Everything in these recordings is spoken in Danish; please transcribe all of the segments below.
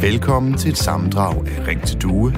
Velkommen til et sammendrag af Ring til Due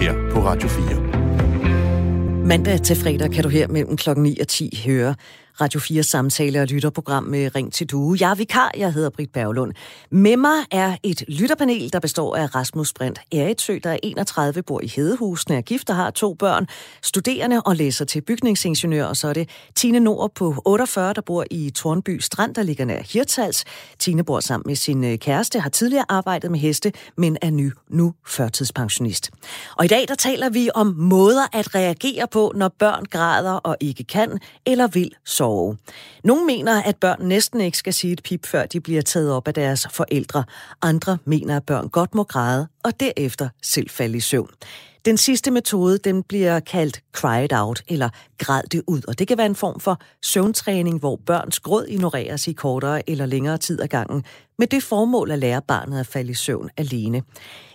her på Radio 4. Mandag til fredag kan du her mellem klokken 9 og 10 høre Radio 4 samtale og lytterprogram med Ring til Due. Jeg er vikar, jeg hedder Britt Berglund. Med mig er et lytterpanel, der består af Rasmus Brandt Eritsø, der er 31, bor i Hedehusene, er gift og har to børn, studerende og læser til bygningsingeniør, og så er det Tine Nord på 48, der bor i Tornby Strand, der ligger nær Hirtals. Tine bor sammen med sin øh, kæreste, har tidligere arbejdet med heste, men er nu, nu førtidspensionist. Og i dag der taler vi om måder at reagere på, når børn græder og ikke kan eller vil sove sove. Nogle mener, at børn næsten ikke skal sige et pip, før de bliver taget op af deres forældre. Andre mener, at børn godt må græde og derefter selv falde i søvn. Den sidste metode, den bliver kaldt cry it out, eller græd det ud, og det kan være en form for søvntræning, hvor børns gråd ignoreres i kortere eller længere tid ad gangen, med det formål at lære barnet at falde i søvn alene.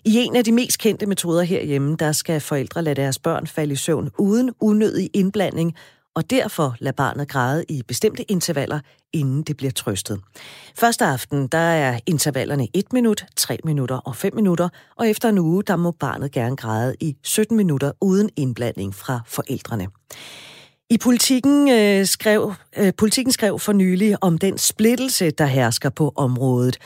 I en af de mest kendte metoder herhjemme, der skal forældre lade deres børn falde i søvn uden unødig indblanding, og derfor lade barnet græde i bestemte intervaller, inden det bliver trøstet. Første aften, der er intervallerne 1 minut, 3 minutter og 5 minutter, og efter en uge, der må barnet gerne græde i 17 minutter uden indblanding fra forældrene. I politikken, øh, skrev, øh, politikken skrev for nylig om den splittelse, der hersker på området,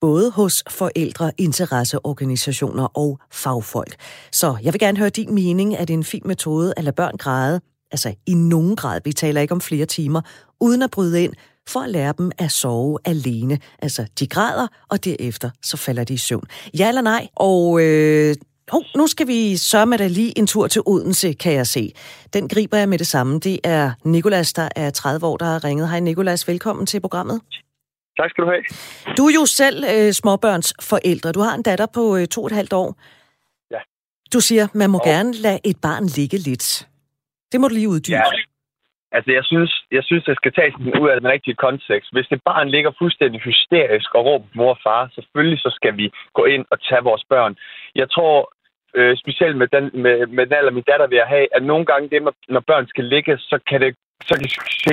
både hos forældre, interesseorganisationer og fagfolk. Så jeg vil gerne høre din mening. at det er en fin metode at lade børn græde, altså i nogen grad, vi taler ikke om flere timer, uden at bryde ind, for at lære dem at sove alene. Altså, de græder, og derefter så falder de i søvn. Ja eller nej? Og øh, oh, nu skal vi sørge med dig lige en tur til Odense, kan jeg se. Den griber jeg med det samme. Det er Nikolas, der er 30 år, der har ringet. Hej Nikolas, velkommen til programmet. Tak skal du have. Du er jo selv øh, småbørns forældre. Du har en datter på øh, to og et halvt år. Ja. Du siger, man må og... gerne lade et barn ligge lidt. Det må du lige uddybe. Ja. Altså, jeg synes, jeg synes, det skal tages ud af den rigtige kontekst. Hvis det barn ligger fuldstændig hysterisk og råber mor og far, selvfølgelig så skal vi gå ind og tage vores børn. Jeg tror, øh, specielt med den, med, med den alder, min datter vil have, at nogle gange, det, når børn skal ligge, så kan det så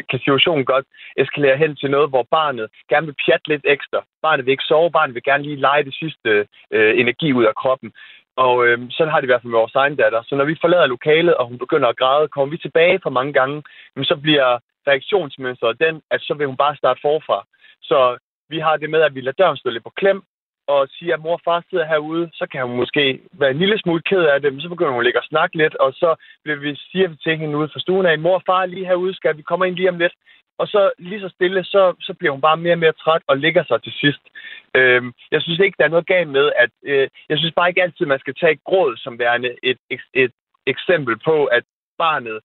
kan situationen godt eskalere hen til noget, hvor barnet gerne vil pjatte lidt ekstra. Barnet vil ikke sove, barnet vil gerne lige lege det sidste øh, energi ud af kroppen. Og øh, sådan har det i hvert fald med vores egen datter. Så når vi forlader lokalet, og hun begynder at græde, kommer vi tilbage for mange gange, men så bliver reaktionsmønstret den, at så vil hun bare starte forfra. Så vi har det med, at vi lader døren stå lidt på klem, og siger, at mor og far sidder herude, så kan hun måske være en lille smule ked af det, men så begynder hun at ligge og snakke lidt, og så bliver vi, siger vi til hende ude fra stuen af, mor og far er lige herude, skal vi komme ind lige om lidt? Og så lige så stille, så, så bliver hun bare mere og mere træt og ligger sig til sidst. Øhm, jeg synes ikke, der er noget galt med, at øh, jeg synes bare ikke altid, man skal tage gråd som værende et, et, et eksempel på, at barnet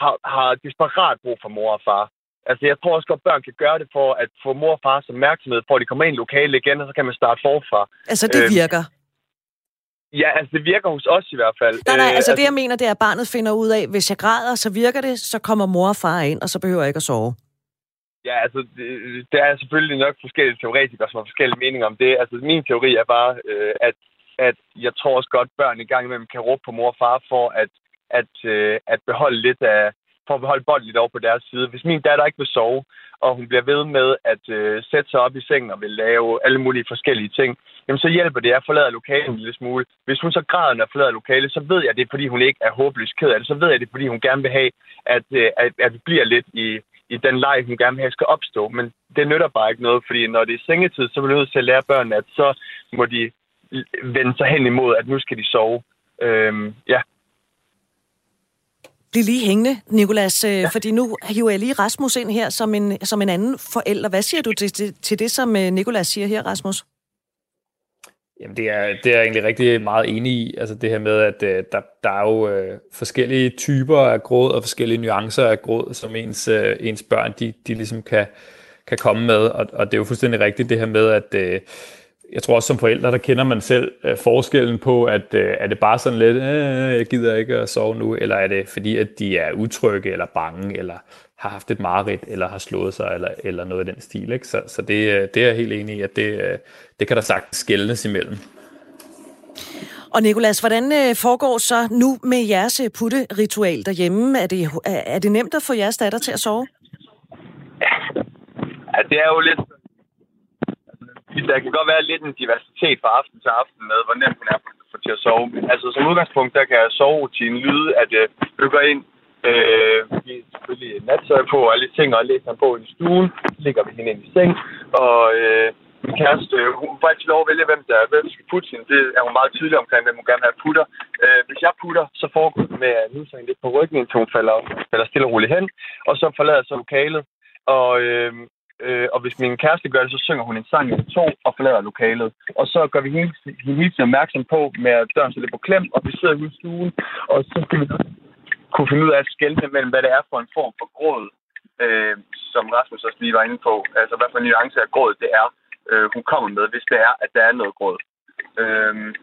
har, har desperat brug for mor og far. Altså, jeg tror også godt, børn kan gøre det for at få mor og fars opmærksomhed, for at de kommer ind i lokalet igen, og så kan man starte forfra. Altså, det øhm, virker? Ja, altså det virker hos os i hvert fald. Nej, nej, øh, altså, altså det jeg mener, det er, at barnet finder ud af, hvis jeg græder, så virker det, så kommer mor og far ind, og så behøver jeg ikke at sove. Ja, altså, det, der er selvfølgelig nok forskellige teoretikere, som har forskellige meninger om det. Altså, min teori er bare, øh, at, at jeg tror også godt, børn i gang imellem kan råbe på mor og far for at, at, øh, at beholde lidt af, for at holde bolden lidt over på deres side. Hvis min datter ikke vil sove, og hun bliver ved med at øh, sætte sig op i sengen og vil lave alle mulige forskellige ting, jamen så hjælper det at forlade lokalet en lille smule. Hvis hun så græder, når forlader lokalet, så ved jeg, at det er, fordi hun ikke er håbløst ked af det. Så ved jeg, at det er, fordi hun gerne vil have, at, øh, at, at vi bliver lidt i, i den leg, hun gerne vil have, skal opstå. Men det nytter bare ikke noget, fordi når det er sengetid, så vil vi nødt til at lære børnene, at så må de vende sig hen imod, at nu skal de sove. Øhm, ja, Bliv lige hængende, Nikolas, øh, ja. fordi nu hiver jeg lige Rasmus ind her som en, som en anden forælder. Hvad siger du til, til, til det, som øh, Nikolas siger her, Rasmus? Jamen, det er, det er jeg egentlig rigtig meget enig i. Altså det her med, at uh, der, der er jo uh, forskellige typer af gråd og forskellige nuancer af gråd, som ens, uh, ens børn, de, de ligesom kan, kan komme med. Og, og det er jo fuldstændig rigtigt det her med, at uh, jeg tror også som forældre, der kender man selv uh, forskellen på, at uh, er det bare sådan lidt, uh, jeg gider ikke at sove nu, eller er det fordi, at de er utrygge eller bange, eller har haft et mareridt, eller har slået sig, eller, eller noget af den stil. Ikke? Så, så det, det er jeg helt enig i, at det, det kan der sagtens skældnes imellem. Og Nikolas, hvordan foregår så nu med jeres putte-ritual derhjemme? Er det, er det nemt at få jeres datter til at sove? Ja, det er jo lidt der kan godt være lidt en diversitet fra aften til aften med, hvor nemt hun er for til at sove. Men altså som udgangspunkt, der kan soverutinen lyde, at øh, du går ind, øh, vi er selvfølgelig nattøj på og alle ting, og læser en bog i stuen, så ligger vi hende ind i seng, og øh, min kæreste, øh, hun får altid lov at vælge, hvem der, hvem skal putte hende. Det er hun meget tydelig omkring, hvem hun gerne vil have putter. Øh, hvis jeg putter, så foregår det med at nusse lidt på ryggen, indtil hun falder, falder stille og roligt hen, og så forlader så lokalet. Og, øh, øh, og hvis min kæreste gør det, så synger hun en sang i to og forlader lokalet. Og så gør vi hende, hele tiden opmærksom på, med at døren så lidt på klem, og vi sidder ude i stuen, og så skal vi kunne finde ud af at skælne mellem, hvad det er for en form for gråd, øh, som Rasmus også lige var inde på. Altså, hvad for en nuance af gråd det er, øh, hun kommer med, hvis det er, at der er noget gråd. Øh,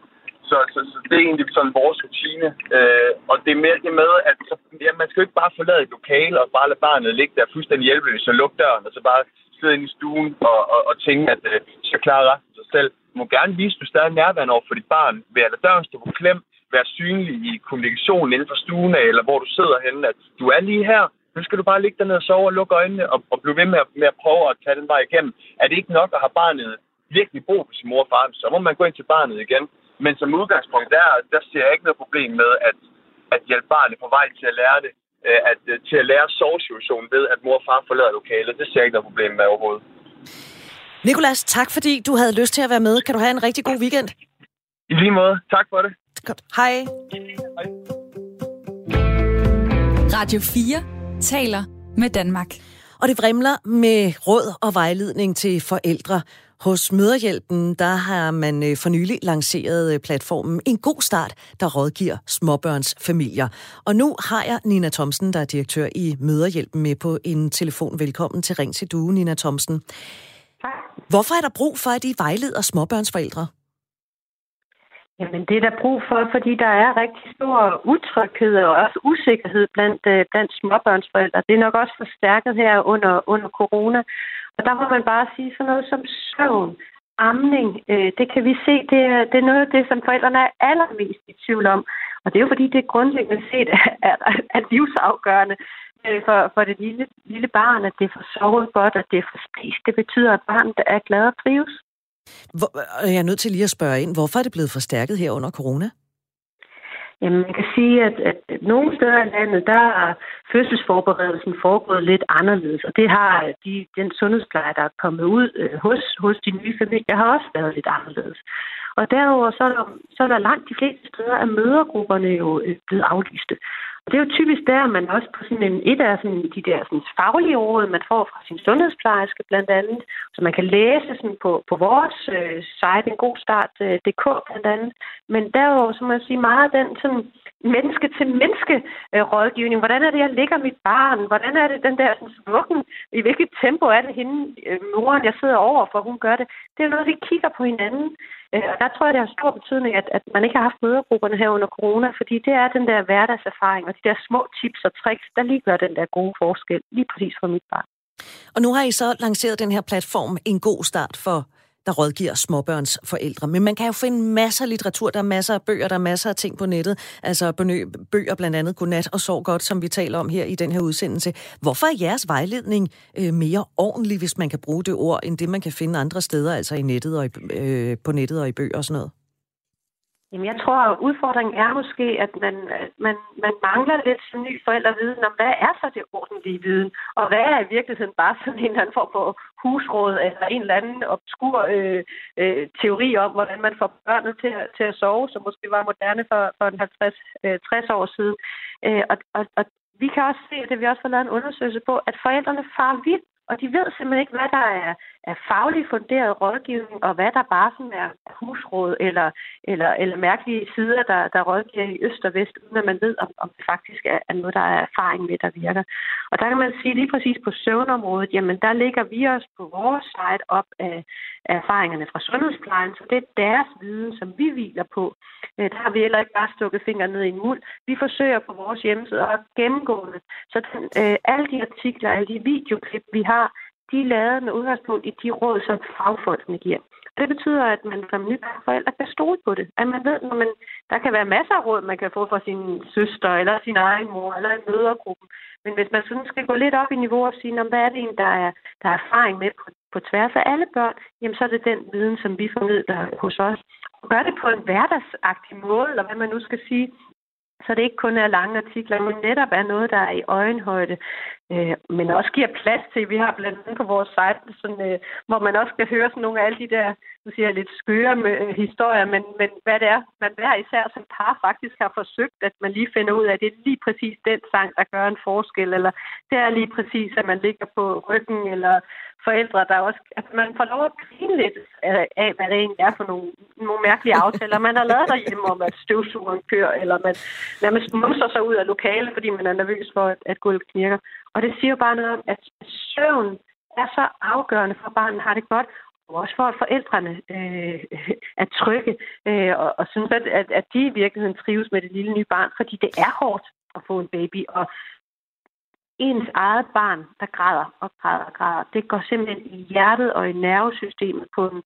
så, så, så det er egentlig sådan vores rutine. Øh, og det er mere det med, at så, ja, man skal jo ikke bare forlade et lokale og bare lade barnet ligge der fuldstændig hjælpeløs og lukke døren, og så bare sidde inde i stuen og, og, og tænke, at øh, så klarer resten sig selv. Du må gerne vise, at du stadig er nærværende over for dit barn ved at døren stå på klem, være synlig i kommunikationen inden for stuen af, eller hvor du sidder henne, at du er lige her, nu skal du bare ligge dernede og sove og lukke øjnene og, og blive ved med at, med at prøve at tage den vej igennem. Er det ikke nok at have barnet virkelig brug for sin mor og far, så må man gå ind til barnet igen. Men som udgangspunkt, der, der ser jeg ikke noget problem med at, at hjælpe barnet på vej til at lære det, øh, at, øh, til at lære sovesituationen ved, at mor og far forlader lokalet. Det ser jeg ikke noget problem med overhovedet. Nikolas, tak fordi du havde lyst til at være med. Kan du have en rigtig god weekend? I lige måde. Tak for det. Godt. Hej. Hej. Radio 4 taler med Danmark. Og det vrimler med råd og vejledning til forældre. Hos Møderhjælpen, der har man øh, for nylig lanceret øh, platformen En God Start, der rådgiver småbørnsfamilier. Og nu har jeg Nina Thomsen, der er direktør i Møderhjælpen, med på en telefon. Velkommen til Ring til Due, Nina Thomsen. Tak. Hvorfor er der brug for, at I vejleder småbørnsforældre? Jamen, det er der brug for, fordi der er rigtig stor utryghed og også usikkerhed blandt, øh, blandt småbørnsforældre. Det er nok også forstærket her under, under corona. Og der må man bare sige sådan noget som søvn, amning. Øh, det kan vi se, det er, det er noget af det, som forældrene er allermest i tvivl om. Og det er jo fordi, det grundlæggende set er, er, er livsafgørende øh, for, for det lille, lille barn, at det får sovet godt, at det får spist. Det betyder, at barnet er glad og trives. Hvor, jeg er nødt til lige at spørge ind, hvorfor er det blevet forstærket her under corona? Jamen, man kan sige, at, at nogle steder i landet, der er fødselsforberedelsen foregået lidt anderledes, og det har øh, de, den sundhedspleje, der er kommet ud øh, hos, hos de nye familier, har også været lidt anderledes. Og derudover så er der, så er der langt de fleste steder, at mødergrupperne jo øh, blevet aflyste. Og det er jo typisk der, man også på sådan en, et af sådan, de der sådan, faglige råd, man får fra sin sundhedsplejerske blandt andet, så man kan læse sådan, på, på vores øh, site, en god start.dk øh, blandt andet. Men derudover, så må jeg sige meget af den sådan, menneske til menneske øh, rådgivning. Hvordan er det, jeg ligger mit barn? Hvordan er det den der sådan, smukken? I hvilket tempo er det hende, øh, moren, jeg sidder over for, hun gør det? Det er noget, vi kigger på hinanden. Øh, og der tror jeg, det har stor betydning, at, at man ikke har haft mødergrupperne her under corona, fordi det er den der hverdagserfaring, og de der små tips og tricks, der lige gør den der gode forskel, lige præcis for mit barn. Og nu har I så lanceret den her platform, En God Start for der rådgiver småbørns forældre. Men man kan jo finde masser af litteratur, der er masser af bøger, der er masser af ting på nettet. Altså bøger blandt andet Godnat og Sov Godt, som vi taler om her i den her udsendelse. Hvorfor er jeres vejledning øh, mere ordentlig, hvis man kan bruge det ord, end det man kan finde andre steder, altså i nettet og i, øh, på nettet og i bøger og sådan noget? Jamen, jeg tror, at udfordringen er måske, at man, man, man mangler lidt som ny forældreviden om, hvad er så det ordentlige viden, og hvad er i virkeligheden bare sådan en eller anden form for husråd, eller en eller anden obskur øh, øh, teori om, hvordan man får børnene til, til at sove, som måske var moderne for, for en 50, øh, 60 år siden. Øh, og, og, og vi kan også se, at det vi også har lavet en undersøgelse på, at forældrene far vidt og de ved simpelthen ikke, hvad der er, er fagligt funderet rådgivning, og hvad der bare sådan er husråd eller, eller, eller mærkelige sider, der, der rådgiver i øst og vest, uden at man ved, om, om det faktisk er, er noget, der er erfaring med, der virker. Og der kan man sige lige præcis på søvnområdet, jamen der ligger vi også på vores side op af, af erfaringerne fra sundhedsplejen, så det er deres viden, som vi hviler på. Øh, der har vi heller ikke bare stukket fingre ned i en muld. Vi forsøger på vores hjemmeside at gennemgå det. Så den, øh, alle de artikler, alle de videoklip, vi har, de er lavet med udgangspunkt i de råd, som fagfolkene giver. Det betyder, at man som forældre kan stole på det. At man ved, når man, der kan være masser af råd, man kan få fra sin søster, eller sin egen mor, eller en mødergruppe. Men hvis man sådan skal gå lidt op i niveau og sige, hvad er det en, der er, der er erfaring med på på tværs af alle børn, jamen så er det den viden, som vi formidler hos os. Og gør det på en hverdagsagtig måde, eller hvad man nu skal sige, så det ikke kun er lange artikler, men netop er noget, der er i øjenhøjde, øh, men også giver plads til. Vi har blandt andet på vores site, sådan, øh, hvor man også kan høre sådan nogle af alle de der, nu siger jeg, lidt skøre med, øh, historier, men, men hvad det er, man hver især som par faktisk har forsøgt, at man lige finder ud af, at det er lige præcis den sang, der gør en forskel, eller det er lige præcis, at man ligger på ryggen, eller forældre, der også, at man får lov at grine lidt af, hvad det egentlig er for nogle, nogle mærkelige aftaler, man har lavet derhjemme om, at støvsugeren kører, eller man nærmest mumser sig ud af lokalet, fordi man er nervøs for, at, at gulvet knirker. Og det siger jo bare noget om, at søvn er så afgørende for, at barnet har det godt, og også for, at forældrene øh, er trygge øh, og, og synes, at, at, at de i virkeligheden trives med det lille nye barn, fordi det er hårdt at få en baby, og ens eget barn, der græder og græder og græder, det går simpelthen i hjertet og i nervesystemet på en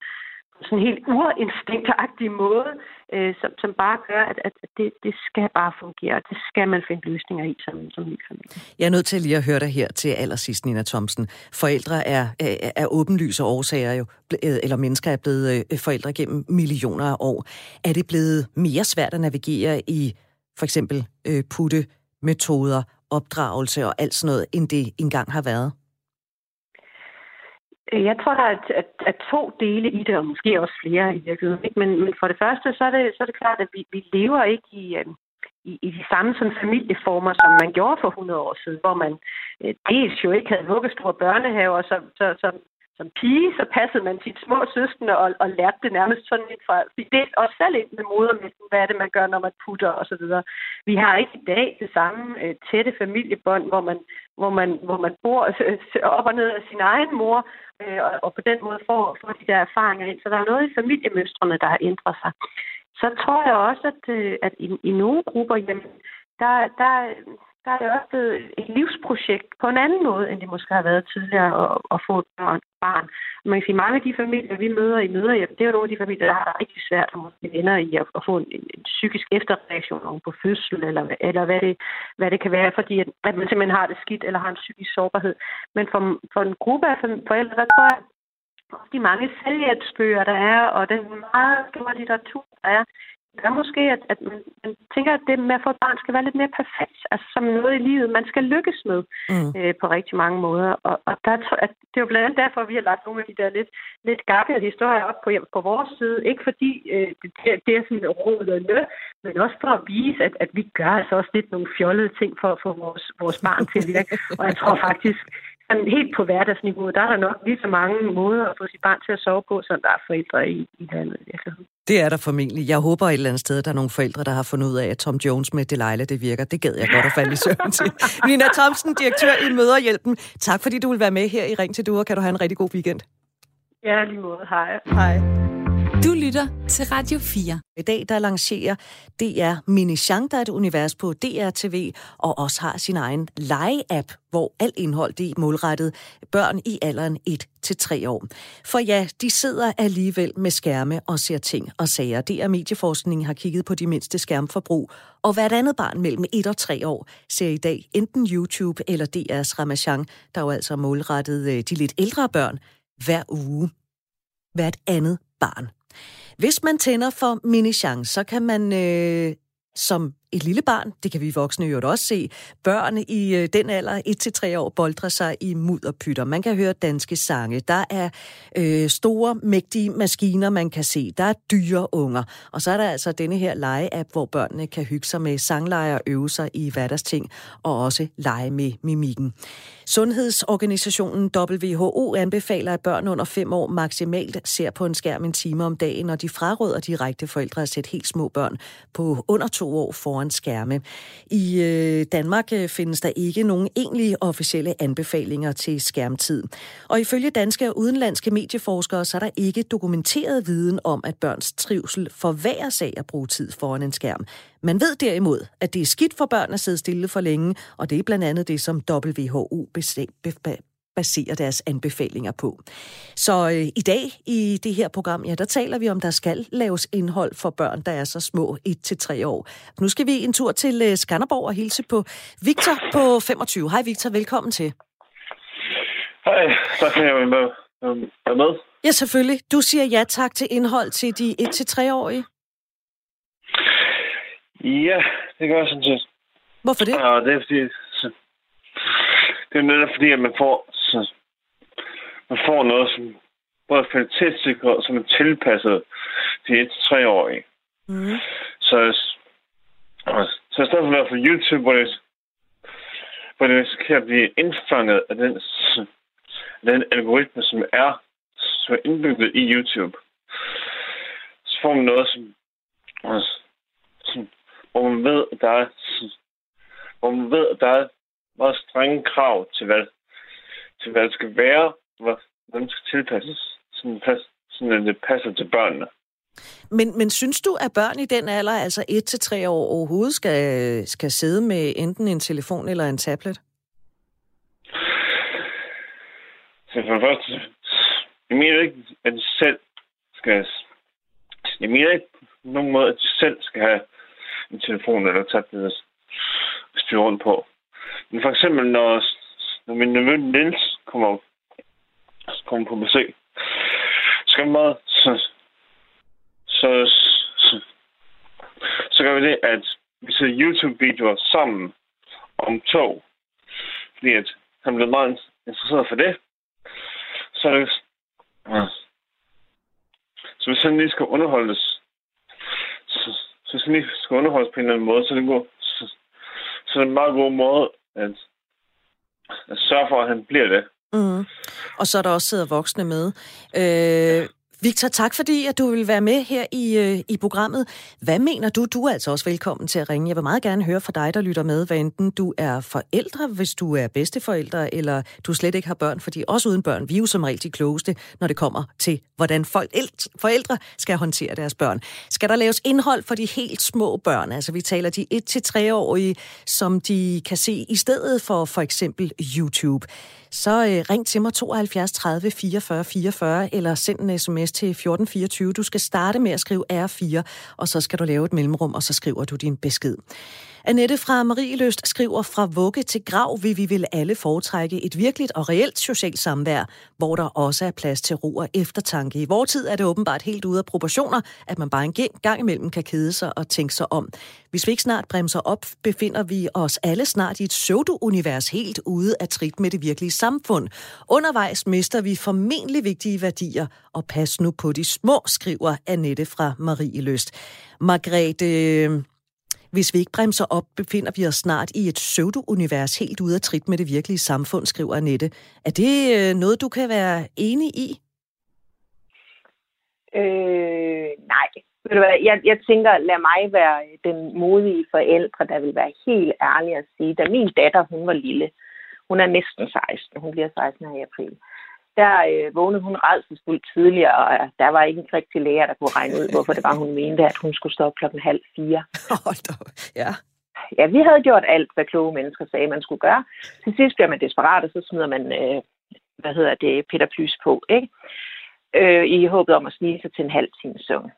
sådan en helt urinstinktagtig måde, øh, som, som bare gør, at, at det, det skal bare fungere. Det skal man finde løsninger i som, som ny familie. Jeg er nødt til lige at høre dig her til allersidst, Nina Thomsen. Forældre er, er, er åbenlyse årsager jo, øh, eller mennesker er blevet øh, forældre gennem millioner af år. Er det blevet mere svært at navigere i for eksempel øh, putte metoder opdragelse og alt sådan noget, end det engang har været? Øh, jeg tror, der er, at, at to dele i det, og måske også flere i virkeligheden. Ikke? Men, men for det første, så er det, så er det klart, at vi, vi lever ikke i, øh, i, i de samme sådan, familieformer, som man gjorde for 100 år siden, hvor man øh, dels jo ikke havde vuggestore børnehaver, så, så, så som pige, så passede man sit små søskende og, og lærte det nærmest sådan lidt fra. Vi delte også selv ind med modermænden, hvad er det, man gør, når man putter og så videre. Vi har ikke i dag det samme øh, tætte familiebånd, hvor man, hvor man, hvor man bor øh, op og ned af sin egen mor, øh, og, og på den måde får, får de der erfaringer ind. Så der er noget i familiemønstrene, der har ændret sig. Så tror jeg også, at, øh, at i, i nogle grupper, jamen, der, der, der er det også blevet et livsprojekt på en anden måde, end det måske har været tidligere at, at få et børn, barn. Man kan sige, mange af de familier, vi møder i møderhjem, det er jo nogle af de familier, der har det rigtig svært, og måske ender i at, at få en, en, psykisk efterreaktion på fødsel, eller, eller hvad, det, hvad det kan være, fordi at, at man simpelthen har det skidt, eller har en psykisk sårbarhed. Men for, for en gruppe af forældre, der tror jeg, de mange selvhjælpsbøger, der er, og den meget store litteratur, der er, gør måske, at, at man, man tænker, at det med at få et barn skal være lidt mere perfekt, altså som noget i livet, man skal lykkes med mm. øh, på rigtig mange måder. Og, og der, at det er jo blandt andet derfor, vi har lagt nogle af de der lidt, lidt gakkede historier op på, på vores side. Ikke fordi øh, det, det er sådan råd og lø, men også for at vise, at, at vi gør altså også lidt nogle fjollede ting for at få vores, vores barn til at virke. Og jeg tror faktisk, sådan helt på hverdagsniveau, der er der nok lige så mange måder at få sit barn til at sove på, som der er forældre i, i landet. Det er der formentlig. Jeg håber et eller andet sted, at der er nogle forældre, der har fundet ud af, at Tom Jones med Delilah, det virker. Det gad jeg godt at falde i søvn til. Nina Thomsen, direktør i Møderhjælpen. Tak fordi du vil være med her i Ring til Duer. Kan du have en rigtig god weekend? Ja, lige måde. Hej. Hej. Du lytter til Radio 4. I dag der lancerer DR Mini Chang, der er et univers på DR TV, og også har sin egen lege-app, hvor alt indhold det er målrettet børn i alderen 1-3 år. For ja, de sidder alligevel med skærme og ser ting og sager. DR Medieforskning har kigget på de mindste skærmforbrug, og hvert andet barn mellem 1 og 3 år ser i dag enten YouTube eller DR's Ramachan, der jo altså målrettet øh, de lidt ældre børn, hver uge. Hvert andet barn. Hvis man tænder for mini-chance, så kan man øh, som et lille barn, det kan vi voksne jo også se, børn i øh, den alder, 1-3 år, boldrer sig i mudderpytter. Man kan høre danske sange. Der er øh, store, mægtige maskiner, man kan se. Der er dyre unger. Og så er der altså denne her lege-app, hvor børnene kan hygge sig med sangleje og øve sig i hverdagsting, og også lege med mimikken. Sundhedsorganisationen WHO anbefaler, at børn under 5 år maksimalt ser på en skærm en time om dagen, og de fraråder direkte forældre at sætte helt små børn på under to år foran skærme. I øh, Danmark øh, findes der ikke nogen egentlige officielle anbefalinger til skærmtid. Og ifølge danske og udenlandske medieforskere, så er der ikke dokumenteret viden om, at børns trivsel forværres af at bruge tid foran en skærm. Man ved derimod, at det er skidt for børn at sidde stille for længe, og det er blandt andet det, som WHO baserer deres anbefalinger på. Så øh, i dag i det her program, ja, der taler vi om, der skal laves indhold for børn, der er så små 1-3 år. Nu skal vi en tur til øh, Skanderborg og hilse på Victor på 25. Hej Victor, velkommen til. Hej, tak for at med. Um, er med? Ja, selvfølgelig. Du siger ja tak til indhold til de 1-3-årige. Ja, det gør jeg sådan set. Hvorfor det? Og det er fordi, det er netop fordi, at man får, man får noget, som både er kvalitetssikret, som er tilpasset til 1-3-årige. Mm. Så, så i stedet for at være på YouTube, hvor det, hvor det risikerer at blive indfanget af den, den algoritme, som er, som er indbygget i YouTube, så får man noget, som, som hvor man ved, at der er, hvor man ved, at der er meget strenge krav til, hvad, til hvad det skal være, hvordan skal tilpasses, sådan, sådan at det passer til børnene. Men, men synes du, at børn i den alder, altså 1-3 år, overhovedet skal, skal sidde med enten en telefon eller en tablet? Så for det første, jeg mener ikke, at de selv skal... Jeg mener ikke på nogen måde, at de selv skal have en telefon eller tablet at styre rundt på. Men for eksempel, når, når min nevø Niels kommer, kommer på besøg, så kan man meget, så, så, så, så gør vi det, at vi ser YouTube-videoer sammen om tog. Fordi at han blev meget interesseret for det. Så er det... Så hvis han lige skal underholdes, så, så hvis han lige skal underholdes på en eller anden måde, så er det, god, så, så er det en meget god måde at, at sørge for, at han bliver det. Mm. Og så er der også sidder voksne med. Øh, Victor, tak fordi at du vil være med her i, øh, i programmet. Hvad mener du? Du er altså også velkommen til at ringe. Jeg vil meget gerne høre fra dig, der lytter med, hvad enten du er forældre, hvis du er bedsteforældre, eller du slet ikke har børn, fordi også uden børn, vi er jo som regel de klogeste, når det kommer til, hvordan forældre skal håndtere deres børn. Skal der laves indhold for de helt små børn? Altså vi taler de 1-3-årige, som de kan se i stedet for for eksempel YouTube så øh, ring til mig 72 30 44 44, eller send en sms til 1424. Du skal starte med at skrive R4, og så skal du lave et mellemrum, og så skriver du din besked. Annette fra Marieløst skriver, fra vugge til grav vil vi vil alle foretrække et virkeligt og reelt socialt samvær, hvor der også er plads til ro og eftertanke. I vores tid er det åbenbart helt ude af proportioner, at man bare en gang imellem kan kede sig og tænke sig om. Hvis vi ikke snart bremser op, befinder vi os alle snart i et pseudo-univers helt ude af trit med det virkelige samfund. Undervejs mister vi formentlig vigtige værdier, og pas nu på de små, skriver Annette fra Marieløst. Margrethe, hvis vi ikke bremser op, befinder vi os snart i et pseudo-univers helt ude af trit med det virkelige samfund, skriver Annette. Er det øh, noget, du kan være enig i? Øh, nej. Ved du hvad, jeg, jeg tænker, lad mig være den modige forældre, der vil være helt ærlig at sige, da min datter, hun var lille, hun er næsten 16, hun bliver 16 her i april, der øh, vågnede hun redselsfuldt tidligere, og øh, der var ikke en rigtig læger, der kunne regne ud, hvorfor det var, hun mente, at hun skulle stå op klokken halv fire. Hold da, ja. Ja, vi havde gjort alt, hvad kloge mennesker sagde, man skulle gøre. Til sidst bliver man desperat, og så smider man, øh, hvad hedder det, Peter Plys på, ikke? Øh, I håbet om at snige sig til en halv time søvn.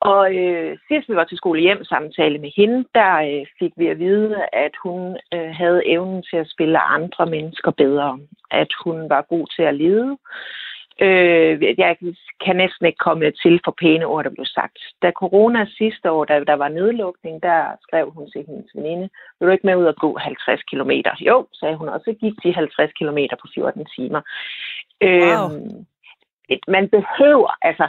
Og øh, sidst vi var til skole hjem samtale med hende, der øh, fik vi at vide, at hun øh, havde evnen til at spille andre mennesker bedre. At hun var god til at lede. Øh, jeg kan næsten ikke komme til for pæne ord, der blev sagt. Da corona sidste år, da der var nedlukning, der skrev hun til hendes veninde, vil du ikke med ud og gå 50 km? Jo, sagde hun, og så gik de 50 km på 14 timer. Wow. Øh, man behøver, altså,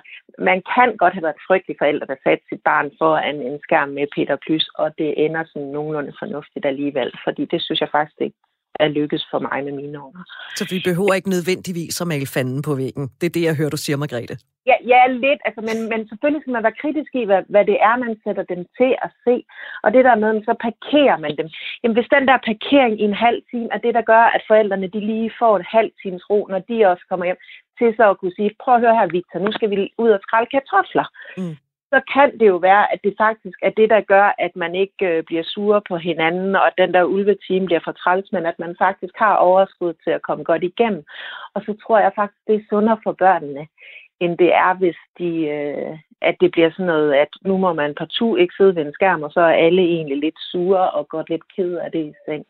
man kan godt have været frygtelig forældre, der satte sit barn foran en skærm med Peter Plys, og det ender sådan nogenlunde fornuftigt alligevel, fordi det synes jeg faktisk ikke er lykkes for mig med mine unger. Så vi behøver ikke nødvendigvis at male fanden på væggen. Det er det, jeg hører, du siger, Margrethe. Ja, ja lidt. Altså, men, men selvfølgelig skal man være kritisk i, hvad, hvad det er, man sætter dem til at se. Og det der med, så parkerer man dem. Jamen, hvis den der parkering i en halv time er det, der gør, at forældrene de lige får et halv times ro, når de også kommer hjem, til så at kunne sige, prøv at høre her, Victor, nu skal vi ud og skrælle kartofler. Mm så kan det jo være, at det faktisk er det, der gør, at man ikke øh, bliver sure på hinanden, og at den der ulveteam bliver for træls, men at man faktisk har overskud til at komme godt igennem. Og så tror jeg faktisk, det er sundere for børnene, end det er, hvis de, øh, at det bliver sådan noget, at nu må man partout ikke sidde ved en skærm, og så er alle egentlig lidt sure og godt lidt ked af det i seng.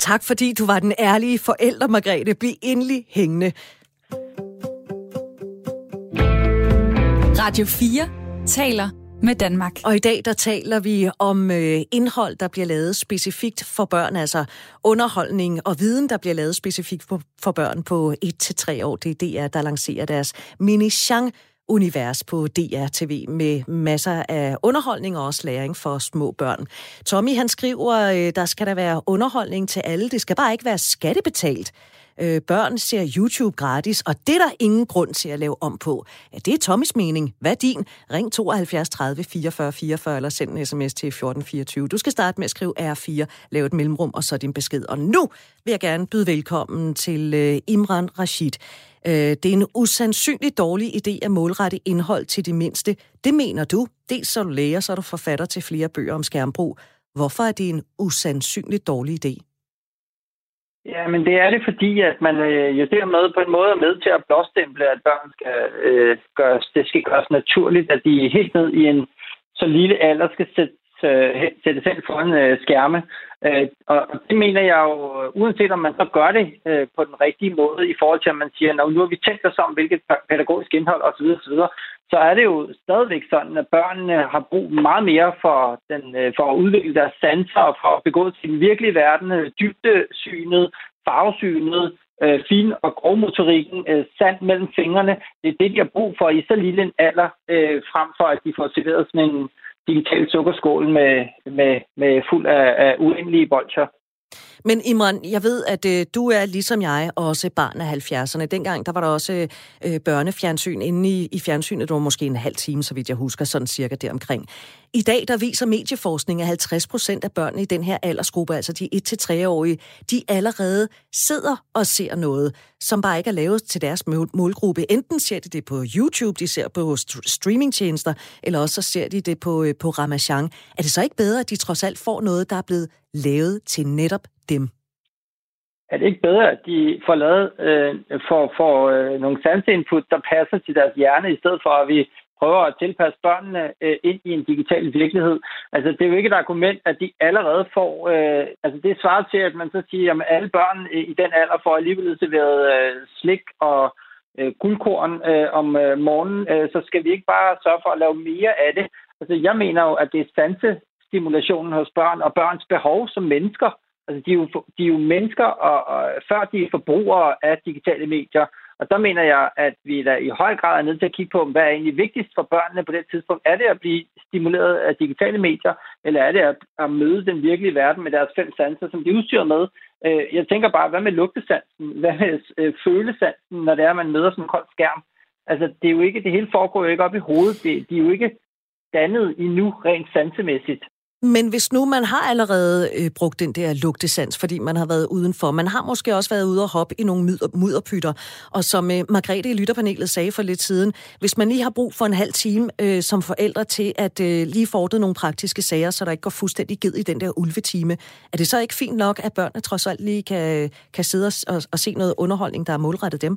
Tak fordi du var den ærlige forælder, Margrethe. Bliv endelig hængende. Radio 4 taler med Danmark. Og i dag der taler vi om øh, indhold, der bliver lavet specifikt for børn, altså underholdning og viden, der bliver lavet specifikt for, for børn på 1-3 år. Det er DR, der lancerer deres mini univers på DR-TV med masser af underholdning og også læring for små børn. Tommy han skriver, øh, der skal der være underholdning til alle. Det skal bare ikke være skattebetalt øh, børn ser YouTube gratis, og det er der ingen grund til at lave om på. Ja, det er Tommys mening. Hvad er din? Ring 72 30 44 44 eller send en sms til 1424. Du skal starte med at skrive R4, lave et mellemrum og så din besked. Og nu vil jeg gerne byde velkommen til øh, Imran Rashid. Øh, det er en usandsynlig dårlig idé at målrette indhold til de mindste. Det mener du. Dels så er du læger, så er du forfatter til flere bøger om skærmbrug. Hvorfor er det en usandsynlig dårlig idé? Ja, men det er det, fordi at man øh, jo dermed på en måde er med til at blåstemple, at børn skal øh, gøres, det skal gøres naturligt, at de helt ned i en så lille alder skal sætte, øh, sætte selv foran øh, skærme. Øh, og det mener jeg jo, øh, uanset om man så gør det øh, på den rigtige måde, i forhold til at man siger, nu har vi tænkt os om, hvilket pædagogisk indhold osv., osv., så er det jo stadigvæk sådan, at børnene har brug meget mere for, den, øh, for at udvikle deres sanser og for at begå til den virkelige verden, øh, dybdesynet, farvesynet, øh, fin- og grovmotorikken, øh, sand mellem fingrene. Det er det, de har brug for i så lille en alder, øh, frem for at de får serveret sådan en digital sukkerskål med, med, med fuld af, af uendelige bolcher. Men Imran, jeg ved, at øh, du er ligesom jeg også barn af 70'erne. Dengang der var der også øh, børnefjernsyn inde i, i fjernsynet. Det var måske en halv time, så vidt jeg husker, sådan cirka deromkring. I dag der viser medieforskning, at 50 procent af børnene i den her aldersgruppe, altså de 1-3-årige, de allerede sidder og ser noget, som bare ikke er lavet til deres målgruppe. Enten ser de det på YouTube, de ser på streamingtjenester, eller også så ser de det på, øh, på Ramachan. Er det så ikke bedre, at de trods alt får noget, der er blevet lavet til netop dem? Er det ikke bedre, at de får lavet øh, for, for øh, nogle sanseinput, der passer til deres hjerne, i stedet for at vi prøver at tilpasse børnene øh, ind i en digital virkelighed. Altså, det er jo ikke et argument, at de allerede får... Øh, altså, det svarer til, at man så siger, at alle børn øh, i den alder får alligevel serveret øh, slik og øh, guldkorn øh, om øh, morgenen, øh, så skal vi ikke bare sørge for at lave mere af det. Altså, jeg mener jo, at det er sansestimulationen hos børn og børns behov som mennesker. Altså, de er jo, de er jo mennesker, og, og før de er forbrugere af digitale medier, og der mener jeg, at vi da i høj grad er nødt til at kigge på, hvad er egentlig vigtigst for børnene på det tidspunkt. Er det at blive stimuleret af digitale medier, eller er det at, at møde den virkelige verden med deres fem sanser, som de udstyrer med? Øh, jeg tænker bare, hvad med lugtesansen? Hvad med øh, følesansen, når det er, at man møder sådan en kold skærm? Altså, det er jo ikke, det hele foregår jo ikke op i hovedet. Det, de er jo ikke dannet endnu rent sansemæssigt. Men hvis nu man har allerede øh, brugt den der lugtesans, fordi man har været udenfor, man har måske også været ude og hoppe i nogle mudder, mudderpytter, og som øh, Margrethe i lytterpanelet sagde for lidt siden, hvis man lige har brug for en halv time øh, som forældre til at øh, lige fordet nogle praktiske sager, så der ikke går fuldstændig ged i den der ulvetime, er det så ikke fint nok, at børnene trods alt lige kan, kan sidde og, og, og se noget underholdning, der er målrettet dem?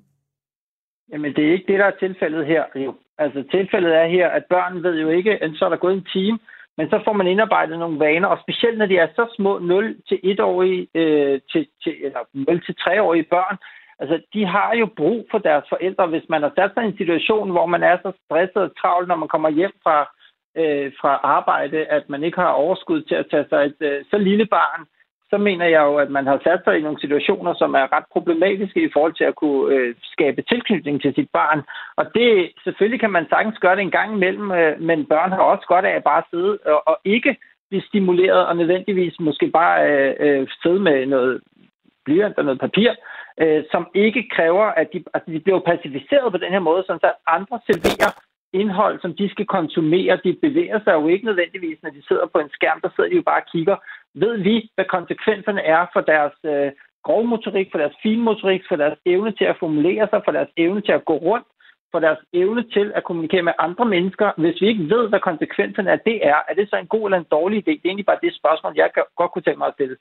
Jamen, det er ikke det, der er tilfældet her. Jo. Altså, tilfældet er her, at børn ved jo ikke, at så er der gået en time, men så får man indarbejdet nogle vaner, og specielt når de er så små 0 til 1-årige, øh, til, til, eller 0 til 3-årige børn, altså de har jo brug for deres forældre, hvis man har sat sig i en situation, hvor man er så stresset og travlt, når man kommer hjem fra, øh, fra arbejde, at man ikke har overskud til at tage sig et øh, så lille barn så mener jeg jo, at man har sat sig i nogle situationer, som er ret problematiske i forhold til at kunne øh, skabe tilknytning til sit barn. Og det selvfølgelig kan man sagtens gøre det en gang imellem, øh, men børn har også godt af at bare sidde og, og ikke blive stimuleret og nødvendigvis måske bare øh, øh, sidde med noget blyant og noget papir, øh, som ikke kræver, at de, altså de bliver pacificeret på den her måde, sådan så andre serverer indhold, som de skal konsumere. De bevæger sig jo ikke nødvendigvis, når de sidder på en skærm, der sidder de jo bare og kigger ved vi, hvad konsekvenserne er for deres øh, grovmotorik, for deres finmotorik, for deres evne til at formulere sig, for deres evne til at gå rundt, for deres evne til at kommunikere med andre mennesker. Hvis vi ikke ved, hvad konsekvenserne af det er, er det så en god eller en dårlig idé? Det er egentlig bare det spørgsmål, jeg godt kunne tænke mig at stille.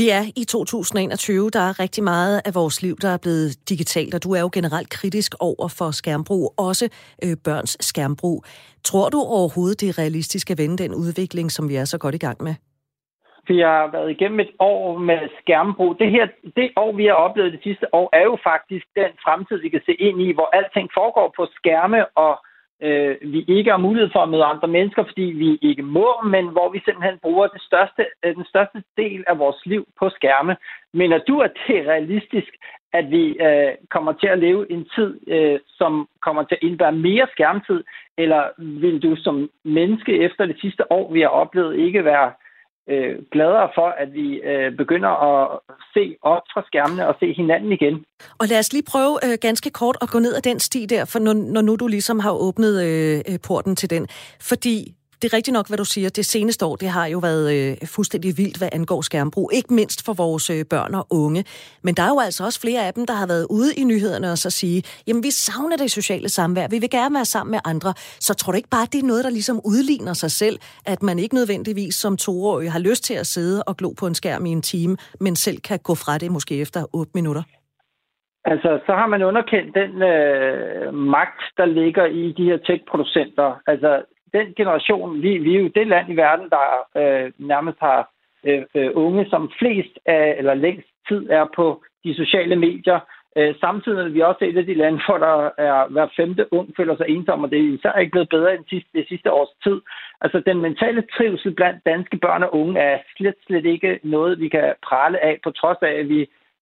Vi er i 2021. Der er rigtig meget af vores liv, der er blevet digitalt, og du er jo generelt kritisk over for skærmbrug, også øh, børns skærmbrug. Tror du overhovedet, det er realistisk at vende den udvikling, som vi er så godt i gang med? Vi har været igennem et år med skærmbrug. Det her, det år, vi har oplevet det sidste år, er jo faktisk den fremtid, vi kan se ind i, hvor alting foregår på skærme, og øh, vi ikke har mulighed for at møde andre mennesker, fordi vi ikke må, men hvor vi simpelthen bruger det største, øh, den største del af vores liv på skærme. Men du, at det er realistisk, at vi øh, kommer til at leve en tid, øh, som kommer til at indebære mere skærmtid, eller vil du som menneske efter det sidste år, vi har oplevet, ikke være øh, Øh, gladere for, at vi øh, begynder at se op fra skærmene og se hinanden igen. Og lad os lige prøve øh, ganske kort at gå ned ad den sti der, for når, når nu du ligesom har åbnet øh, øh porten til den. Fordi det er rigtigt nok, hvad du siger. Det seneste år, det har jo været øh, fuldstændig vildt, hvad angår skærmbrug. Ikke mindst for vores øh, børn og unge. Men der er jo altså også flere af dem, der har været ude i nyhederne og så sige, jamen vi savner det sociale samvær, vi vil gerne være sammen med andre. Så tror du ikke bare, det er noget, der ligesom udligner sig selv, at man ikke nødvendigvis som toårig har lyst til at sidde og glo på en skærm i en time, men selv kan gå fra det måske efter 8 minutter? Altså, så har man underkendt den øh, magt, der ligger i de her tech-producenter. Altså, den generation, vi, vi er jo det land i verden, der øh, nærmest har øh, øh, unge, som flest af, eller længst tid er på de sociale medier. Øh, samtidig er vi også et af de lande, hvor der er hver femte ung føler sig ensom, og det er især ikke blevet bedre end sidste, det sidste års tid. Altså den mentale trivsel blandt danske børn og unge er slet, slet ikke noget, vi kan prale af, på trods af, at vi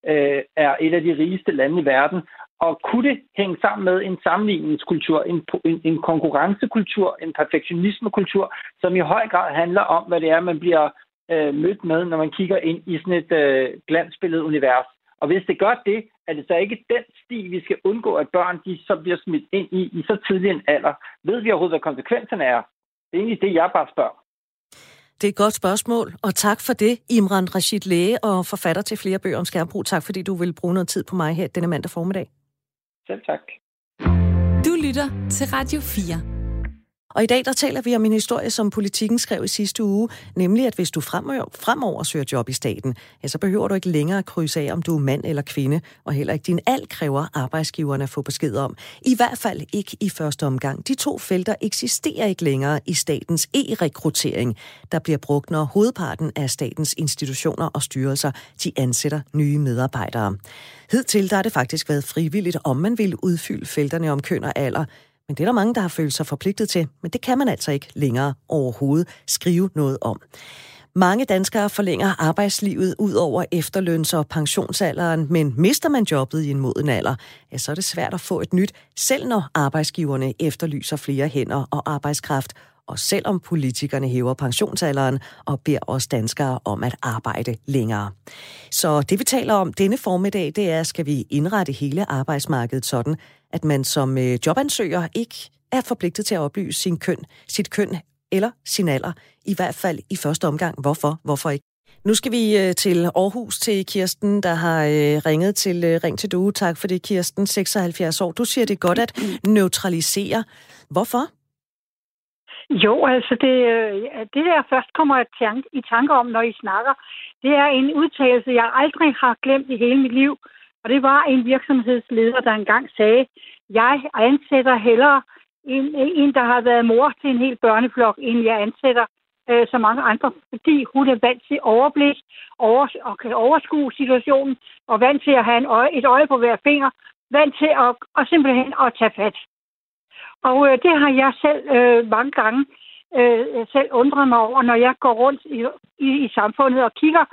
øh, er et af de rigeste lande i verden. Og kunne det hænge sammen med en sammenligningskultur, en, en, en konkurrencekultur, en perfektionismekultur, som i høj grad handler om, hvad det er, man bliver øh, mødt med, når man kigger ind i sådan et øh, glansbilledet univers. Og hvis det gør det, er det så ikke den sti, vi skal undgå, at børn de så bliver smidt ind i i så tidlig en alder. Ved vi overhovedet, hvad konsekvenserne er? Det er egentlig det, jeg bare spørger. Det er et godt spørgsmål, og tak for det, Imran Rashid Læge og forfatter til flere bøger om skærmbrug. Tak fordi du vil bruge noget tid på mig her denne mandag formiddag. Selv tak. Du lytter til Radio 4. Og i dag der taler vi om en historie, som politikken skrev i sidste uge, nemlig at hvis du fremover, fremover søger job i staten, ja, så behøver du ikke længere at krydse af, om du er mand eller kvinde, og heller ikke din alt kræver arbejdsgiverne at få besked om. I hvert fald ikke i første omgang. De to felter eksisterer ikke længere i statens e-rekruttering, der bliver brugt, når hovedparten af statens institutioner og styrelser de ansætter nye medarbejdere. Hidtil der har det faktisk været frivilligt, om man vil udfylde felterne om køn og alder, men det er der mange, der har følt sig forpligtet til, men det kan man altså ikke længere overhovedet skrive noget om. Mange danskere forlænger arbejdslivet ud over efterløns- og pensionsalderen, men mister man jobbet i en moden alder, ja, så er det svært at få et nyt, selv når arbejdsgiverne efterlyser flere hænder og arbejdskraft, og selvom politikerne hæver pensionsalderen og beder os danskere om at arbejde længere. Så det vi taler om denne formiddag, det er, skal vi indrette hele arbejdsmarkedet sådan, at man som øh, jobansøger ikke er forpligtet til at oplyse sin køn, sit køn eller sin alder, i hvert fald i første omgang. Hvorfor? Hvorfor ikke? Nu skal vi øh, til Aarhus til Kirsten, der har øh, ringet til Ring til Due. Tak for det, Kirsten, 76 år. Du siger det godt at neutralisere. Hvorfor? Jo, altså det, øh, det der først kommer i tanke om, når I snakker, det er en udtalelse, jeg aldrig har glemt i hele mit liv. Og det var en virksomhedsleder, der engang sagde, jeg ansætter hellere en, en, der har været mor til en hel børneflok, end jeg ansætter øh, så mange andre, fordi hun er vant til overblik over, og kan overskue situationen, og vant til at have en øje, et øje på hver finger, vant til at, og simpelthen at tage fat. Og øh, det har jeg selv øh, mange gange øh, selv undret mig over, når jeg går rundt i, i, i samfundet og kigger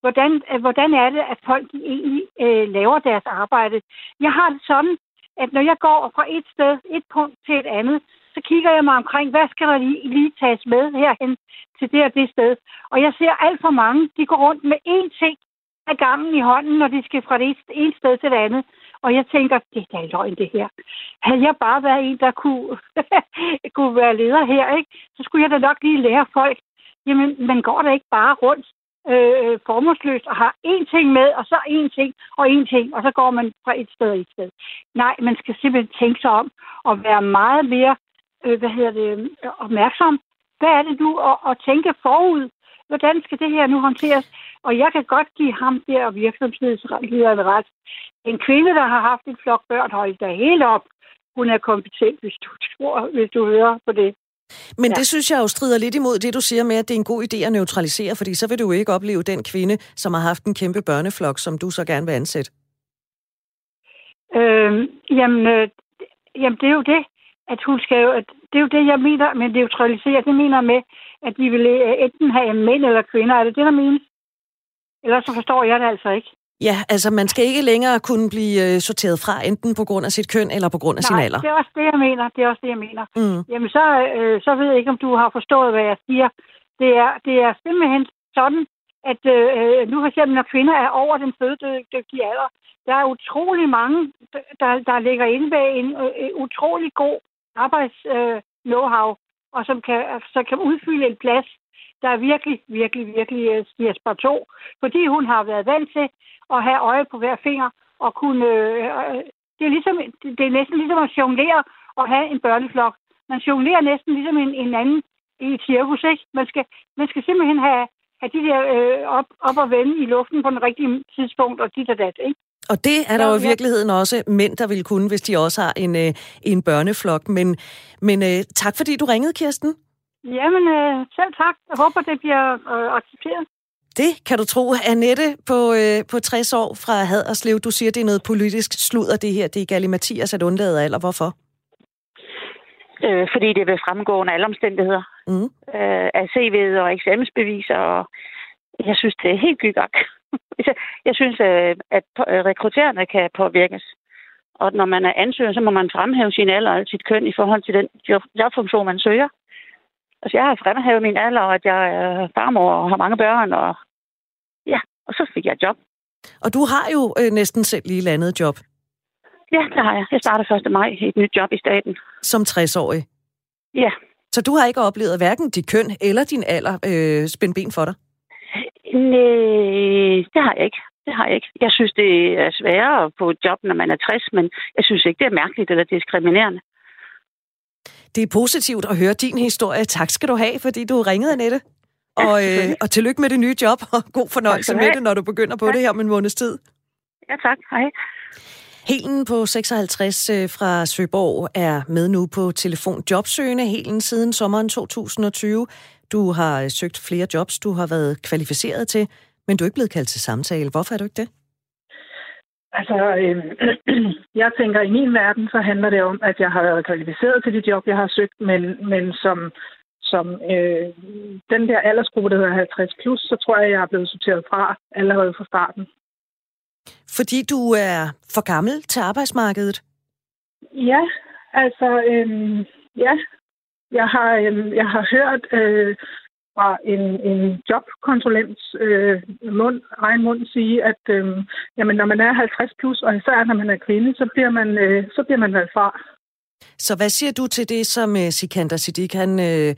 hvordan, øh, hvordan er det, at folk egentlig øh, laver deres arbejde. Jeg har det sådan, at når jeg går fra et sted, et punkt til et andet, så kigger jeg mig omkring, hvad skal der lige, lige tages med herhen til det og det sted. Og jeg ser alt for mange, de går rundt med én ting af gangen i hånden, når de skal fra det ene sted til det andet. Og jeg tænker, det er da løgn det her. Havde jeg bare været en, der kunne, kunne være leder her, ikke, så skulle jeg da nok lige lære folk, jamen man går da ikke bare rundt øh, formålsløst og har én ting med, og så én ting og én ting, og så går man fra et sted og et sted. Nej, man skal simpelthen tænke sig om og være meget mere øh, hvad hedder det, øh, opmærksom. Hvad er det nu at, at tænke forud? Hvordan skal det her nu håndteres? Og jeg kan godt give ham der virksomhedslederen ret. En kvinde, der har haft en flok børn, holdt der helt op. Hun er kompetent, hvis du, tror, hvis du hører på det. Men ja. det synes jeg jo strider lidt imod det, du siger med, at det er en god idé at neutralisere, fordi så vil du jo ikke opleve den kvinde, som har haft en kæmpe børneflok, som du så gerne vil ansætte. Øh, jamen, øh, jamen, det er jo det, at hun skal jo, at det er jo det, jeg mener med neutralisere. Det mener med, at vi vil øh, enten have mænd eller kvinder. Er det det, der menes? Ellers så forstår jeg det altså ikke. Ja, altså man skal ikke længere kunne blive øh, sorteret fra, enten på grund af sit køn eller på grund af Nej, sin alder. det er også det, jeg mener. Det er også det, jeg mener. Mm. Jamen, så, øh, så ved jeg ikke, om du har forstået, hvad jeg siger. Det er, det er simpelthen sådan, at øh, nu for eksempel, når kvinder er over den fødedygtige alder, der er utrolig mange, der, der ligger inde ved en øh, utrolig god arbejds øh, know-how, og som kan, så kan udfylde en plads, der er virkelig, virkelig, virkelig stiger spar to, fordi hun har været vant til at have øje på hver finger, og kunne, øh, øh, det, er ligesom, det er næsten ligesom at jonglere og have en børneflok. Man jonglerer næsten ligesom en, en anden i et cirkus, ikke? Man skal, man skal simpelthen have, have de der øh, op, op og vende i luften på den rigtige tidspunkt, og dit og dat, ikke? Og det er der jo i virkeligheden også mænd, der vil kunne, hvis de også har en, øh, en børneflok. Men, men øh, tak fordi du ringede, Kirsten. Jamen, øh, selv tak. Jeg håber, det bliver øh, accepteret. Det kan du tro. Annette på, øh, på 60 år fra Haderslev, du siger, det er noget politisk sludder, det her. Det er Gali Mathias at undlade alder. Hvorfor? Øh, fordi det vil fremgå under alle omstændigheder. Mm. Øh, af CV'et og eksamensbeviser, og jeg synes, det er helt gygak. Jeg- synes, øh, at øh, rekruttererne kan påvirkes. Og når man er ansøger, så må man fremhæve sin alder og sit køn i forhold til den job, jobfunktion, man søger. Altså, jeg har fremhævet min alder, og at jeg er farmor og har mange børn, og ja, og så fik jeg et job. Og du har jo øh, næsten selv lige landet job Ja, det har jeg. Jeg starter 1. maj i et nyt job i staten. som 60-årig. Ja. Så du har ikke oplevet hverken dit køn eller din alder øh, spænde ben for dig? Nej, det har jeg ikke. Det har jeg ikke. Jeg synes, det er sværere få et job, når man er 60, men jeg synes ikke, det er mærkeligt eller diskriminerende. Det er positivt at høre din historie. Tak skal du have, fordi du ringede, Annette. Og, øh, og tillykke med det nye job, og god fornøjelse med det, når du begynder på det her om en måneds tid. Ja, tak. Hej. Helen på 56 øh, fra Søborg er med nu på telefon jobsøgende Helen siden sommeren 2020. Du har øh, søgt flere jobs, du har været kvalificeret til, men du er ikke blevet kaldt til samtale. Hvorfor er du ikke det? Altså, øh, jeg tænker, i min verden, så handler det om, at jeg har været kvalificeret til det job, jeg har søgt, men, men som, som øh, den der aldersgruppe, der hedder 50 plus, så tror jeg, jeg er blevet sorteret fra allerede fra starten. Fordi du er for gammel til arbejdsmarkedet? Ja, altså, øh, ja. Jeg har, øh, jeg har hørt øh, fra en, en jobkonsulents øh, mund, egen mund sige, at øh, jamen, når man er 50 plus, og især når man er kvinde, så bliver man, øh, så bliver man valgt fra. Så hvad siger du til det, som øh, uh, Sikander Siddiq han øh,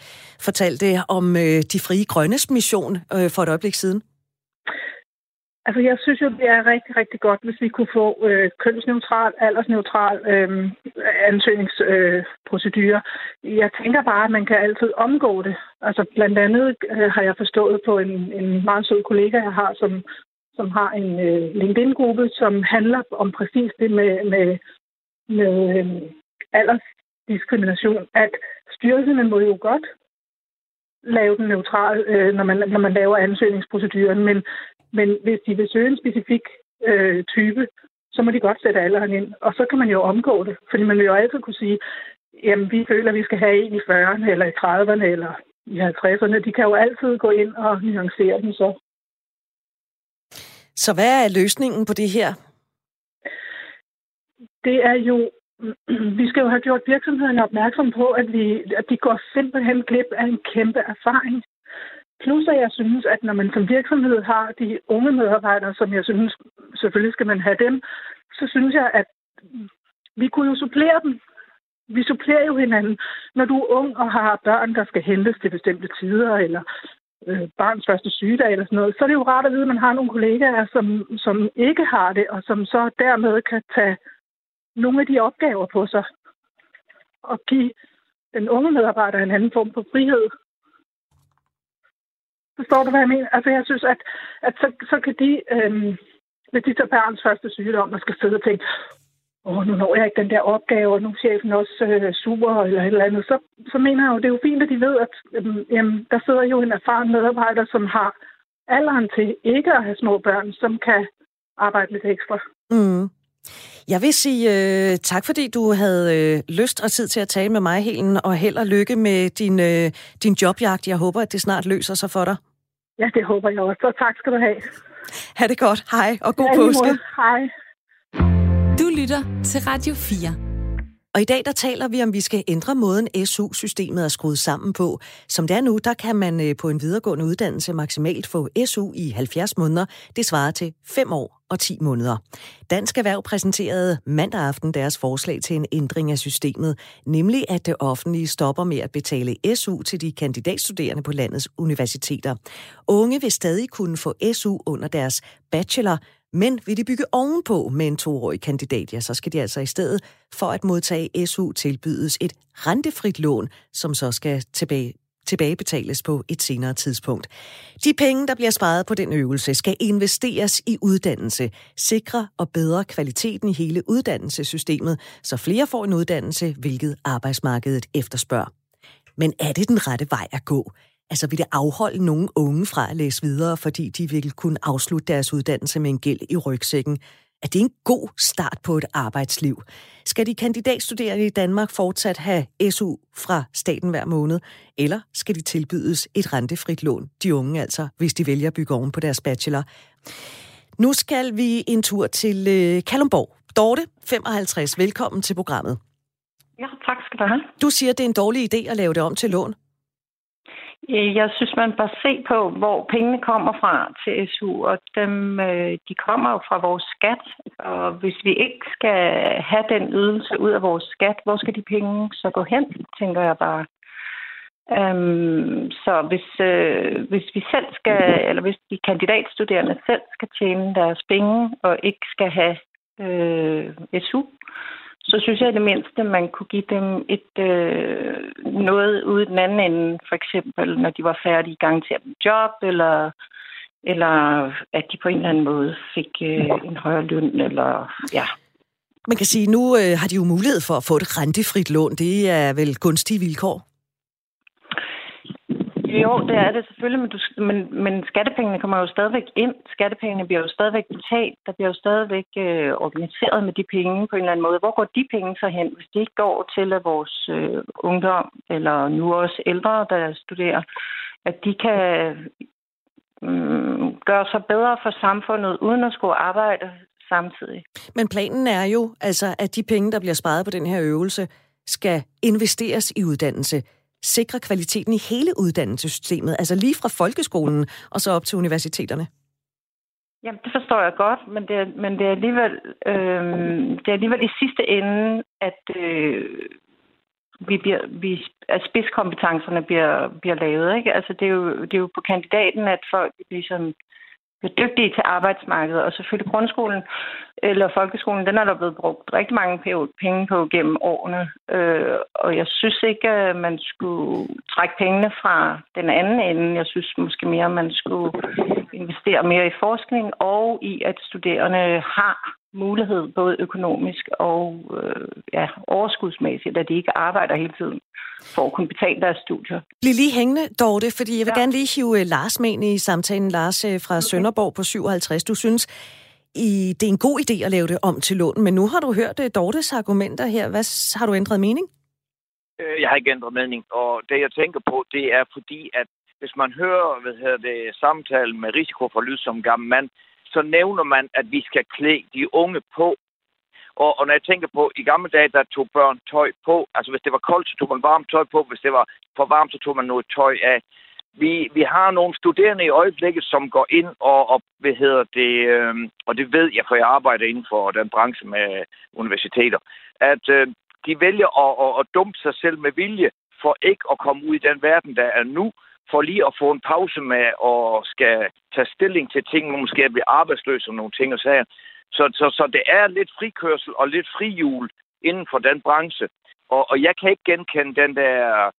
fortalte om øh, de frie grønnes mission øh, for et øjeblik siden? Altså, jeg synes jo, det er rigtig, rigtig godt, hvis vi kunne få øh, kønsneutral, aldersneutral øh, ansøgningsprocedure. Øh, jeg tænker bare, at man kan altid omgå det. Altså, blandt andet øh, har jeg forstået på en, en meget sød kollega, jeg har, som, som har en øh, LinkedIn-gruppe, som handler om præcis det med, med, med øh, aldersdiskrimination, at styrelserne må jo godt lave den neutral, øh, når, man, når man laver ansøgningsproceduren, men men hvis de vil søge en specifik øh, type, så må de godt sætte alderen ind. Og så kan man jo omgå det. Fordi man vil jo altid kunne sige, jamen vi føler, at vi skal have en i 40'erne, eller i 30'erne, eller i 50'erne. De kan jo altid gå ind og nuancere den så. Så hvad er løsningen på det her? Det er jo, vi skal jo have gjort virksomhederne opmærksom på, at, vi, at de går simpelthen glip af en kæmpe erfaring. Plus at jeg synes, at når man som virksomhed har de unge medarbejdere, som jeg synes, selvfølgelig skal man have dem, så synes jeg, at vi kunne jo supplere dem. Vi supplerer jo hinanden. Når du er ung og har børn, der skal hentes til bestemte tider, eller øh, barns første sygedag eller sådan noget, så er det jo rart at vide, at man har nogle kollegaer, som, som ikke har det, og som så dermed kan tage nogle af de opgaver på sig og give den unge medarbejder en anden form for frihed. Forstår du, hvad jeg mener? Altså, jeg synes, at, at så, så kan de, øhm, hvis de tager børns første sygdom og skal sidde og tænke, åh, nu når jeg ikke den der opgave, og nu er chefen også øh, super, eller et eller andet, så, så mener jeg jo, det er jo fint, at de ved, at øhm, jamen, der sidder jo en erfaren medarbejder, som har alderen til ikke at have små børn, som kan arbejde lidt ekstra. Mm. Jeg vil sige uh, tak, fordi du havde uh, lyst og tid til at tale med mig, Helen, og held og lykke med din, uh, din jobjagt. Jeg håber, at det snart løser sig for dig. Ja, det håber jeg også, og tak skal du have. Ha' det godt. Hej, og god Ja, påske. Hej. Du lytter til Radio 4. Og i dag der taler vi om, vi skal ændre måden SU-systemet er skruet sammen på. Som det er nu, der kan man øh, på en videregående uddannelse maksimalt få SU i 70 måneder. Det svarer til 5 år og 10 måneder. Dansk Erhverv præsenterede mandag aften deres forslag til en ændring af systemet, nemlig at det offentlige stopper med at betale SU til de kandidatstuderende på landets universiteter. Unge vil stadig kunne få SU under deres bachelor, men vil de bygge ovenpå med en toårig kandidat, ja, så skal de altså i stedet for at modtage SU tilbydes et rentefrit lån, som så skal tilbage tilbagebetales på et senere tidspunkt. De penge, der bliver sparet på den øvelse, skal investeres i uddannelse, sikre og bedre kvaliteten i hele uddannelsessystemet, så flere får en uddannelse, hvilket arbejdsmarkedet efterspørger. Men er det den rette vej at gå? Altså vil det afholde nogle unge fra at læse videre, fordi de vil kunne afslutte deres uddannelse med en gæld i rygsækken? Er det en god start på et arbejdsliv? Skal de kandidatstuderende i Danmark fortsat have SU fra staten hver måned? Eller skal de tilbydes et rentefrit lån, de unge altså, hvis de vælger at bygge oven på deres bachelor? Nu skal vi en tur til øh, Kalumborg. Dorte, 55, velkommen til programmet. Ja, tak skal du have. Du siger, det er en dårlig idé at lave det om til lån. Øh, jeg synes, man bør se på, hvor pengene kommer fra til SU, og dem, øh, de kommer jo fra vores skat. Og hvis vi ikke skal have den ydelse ud af vores skat, hvor skal de penge så gå hen, tænker jeg bare. Øhm, så hvis, øh, hvis vi selv skal, eller hvis de kandidatstuderende selv skal tjene deres penge og ikke skal have øh, SU, så synes jeg i det mindste, man kunne give dem et øh, noget ude den anden ende, for eksempel når de var færdige i gang til et job, eller, eller at de på en eller anden måde fik øh, en højere løn, eller ja. Man kan sige, nu øh, har de jo mulighed for at få et rentefrit lån. Det er vel gunstige vilkår? Jo, det er det selvfølgelig, men, du, men, men skattepengene kommer jo stadigvæk ind. Skattepengene bliver jo stadigvæk betalt. Der bliver jo stadigvæk øh, organiseret med de penge på en eller anden måde. Hvor går de penge så hen, hvis de ikke går til at vores øh, ungdom, eller nu også ældre, der studerer, at de kan øh, gøre sig bedre for samfundet, uden at skulle arbejde samtidig. Men planen er jo, altså, at de penge, der bliver sparet på den her øvelse, skal investeres i uddannelse sikre kvaliteten i hele uddannelsessystemet, altså lige fra folkeskolen og så op til universiteterne? Jamen, det forstår jeg godt, men det er, men det er alligevel, øh, det er alligevel i sidste ende, at øh, vi bliver, vi, at spidskompetencerne bliver, bliver lavet. Ikke? Altså, det, er jo, det er jo på kandidaten, at folk ligesom bliver dygtige til arbejdsmarkedet, og selvfølgelig grundskolen eller folkeskolen, den er der blevet brugt rigtig mange penge på gennem årene. Øh, og jeg synes ikke, at man skulle trække pengene fra den anden ende. Jeg synes måske mere, at man skulle investere mere i forskning og i, at studerende har mulighed, både økonomisk og øh, ja, overskudsmæssigt, at de ikke arbejder hele tiden for at kunne betale deres studier. Bliv lige hængende, Dorte, fordi jeg vil ja. gerne lige hive øh, Lars med ind i samtalen. Lars øh, fra okay. Sønderborg på 57. Du synes, i, det er en god idé at lave det om til lån, men nu har du hørt uh, Dortes argumenter her. Hvad har du ændret mening? Øh, Jeg har ikke ændret mening, og det jeg tænker på, det er fordi, at hvis man hører hvad hedder det, samtalen med risiko for lyd som gammel mand, så nævner man, at vi skal klæde de unge på. Og, og når jeg tænker på, i gamle dage, der tog børn tøj på. Altså hvis det var koldt, så tog man varmt tøj på. Hvis det var for varmt, så tog man noget tøj af. Vi, vi har nogle studerende i øjeblikket, som går ind og, og hvad hedder det, øh, og det ved jeg, for jeg arbejder inden for den branche med universiteter, at øh, de vælger at, at, at dumpe sig selv med vilje, for ikke at komme ud i den verden, der er nu, for lige at få en pause med og skal tage stilling til ting, man måske bliver arbejdsløs og nogle ting og sager. Så, så, så det er lidt frikørsel og lidt frihjul inden for den branche. Og, og jeg kan ikke genkende den der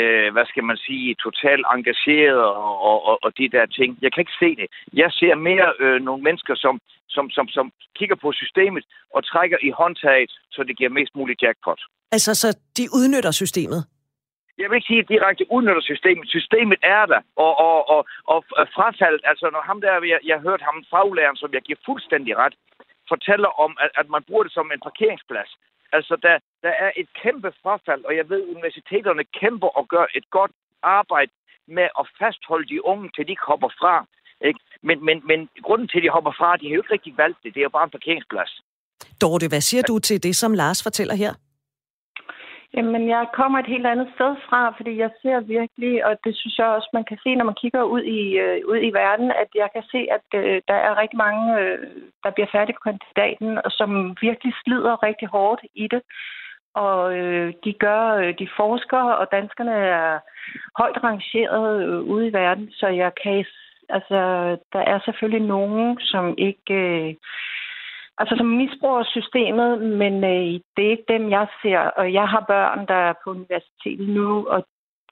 øh, hvad skal man sige, totalt engageret og, og, og, og de der ting. Jeg kan ikke se det. Jeg ser mere øh, nogle mennesker, som, som, som, som kigger på systemet og trækker i håndtaget, så det giver mest muligt jackpot. Altså, så de udnytter systemet? Jeg vil ikke sige direkte udnytter systemet. Systemet er der, og, og, og, og frafaldet, altså når ham der, jeg, jeg hørte ham faglæreren, som jeg giver fuldstændig ret, fortæller om, at, at man bruger det som en parkeringsplads. Altså, der, der er et kæmpe frafald, og jeg ved, at universiteterne kæmper og gør et godt arbejde med at fastholde de unge, til de hopper fra. Ikke? Men, men, men grunden til, at de hopper fra, de har jo ikke rigtig valgt det. Det er jo bare en parkeringsplads. Dorte, hvad siger du til det, som Lars fortæller her? Jamen, jeg kommer et helt andet sted fra, fordi jeg ser virkelig, og det synes jeg også, man kan se, når man kigger ud i, øh, ud i verden, at jeg kan se, at øh, der er rigtig mange, øh, der bliver færdige på kandidaten, og som virkelig slider rigtig hårdt i det. Og øh, de gør, øh, de forsker, og danskerne er højt rangeret øh, ude i verden, så jeg kan, altså, der er selvfølgelig nogen, som ikke... Øh, altså som misbruger systemet, men øh, det er ikke dem, jeg ser. Og jeg har børn, der er på universitetet nu, og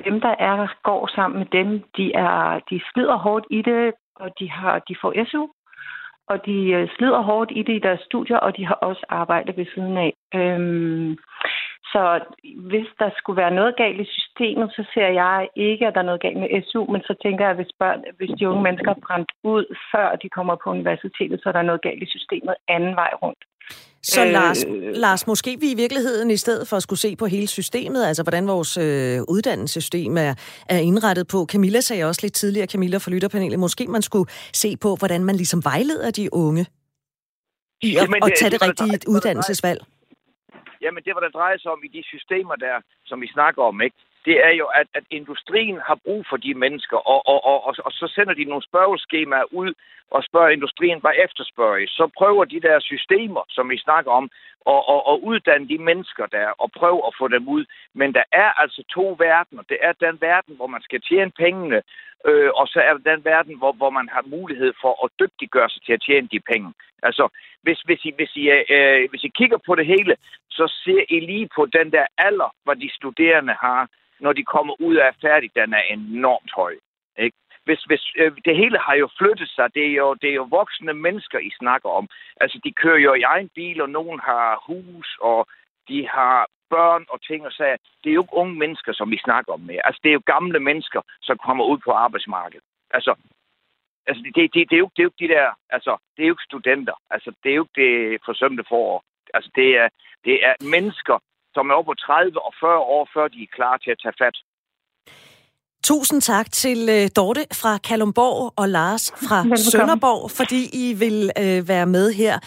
dem, der er, går sammen med dem, de, er, de slider hårdt i det, og de, har, de får SU, og de øh, slider hårdt i det i deres studier, og de har også arbejde ved siden af. Øhm, så hvis der skulle være noget galt i systemet, så ser jeg ikke, at der er noget galt med SU, men så tænker jeg, at hvis, børn, hvis de unge mennesker er brændt ud, før de kommer på universitetet, så er der noget galt i systemet anden vej rundt. Så øh, Lars, Lars, måske vi i virkeligheden i stedet for at skulle se på hele systemet, altså hvordan vores øh, uddannelsessystem er, er indrettet på. Camilla sagde også lidt tidligere, Camilla fra Lytterpanelet, måske man skulle se på, hvordan man ligesom vejleder de unge i at, Jamen, at tage det, det rigtige uddannelsesvalg. Jamen, det var der drejer sig om i de systemer der, som vi snakker om, ikke? det er jo, at, at industrien har brug for de mennesker, og, og, og, og, og så sender de nogle spørgeskemaer ud og spørger industrien, hvad efterspørger I? Så prøver de der systemer, som vi snakker om, og, og, og uddanne de mennesker der, og prøve at få dem ud. Men der er altså to verdener. Det er den verden, hvor man skal tjene pengene, øh, og så er der den verden, hvor, hvor man har mulighed for at dygtiggøre sig til at tjene de penge. Altså, hvis, hvis, I, hvis, I, øh, hvis I kigger på det hele, så ser I lige på den der alder, hvor de studerende har, når de kommer ud af færdig, den er enormt høj. Ikke? Hvis, hvis, øh, det hele har jo flyttet sig. Det er jo, det er jo voksne mennesker, I snakker om. Altså, de kører jo i egen bil, og nogen har hus, og de har børn og ting og sager. Det er jo ikke unge mennesker, som vi snakker om mere. Altså, det er jo gamle mennesker, som kommer ud på arbejdsmarkedet. Altså, altså det, det, det, er jo, det er jo ikke de der, altså, det er jo ikke studenter. Altså, det er jo ikke det forsømte forår. Altså, det er, det er mennesker, som er over på 30 og 40 år, før de er klar til at tage fat. Tusind tak til uh, Dorte fra Kalumborg og Lars fra. Sønderborg, fordi I vil uh, være med her.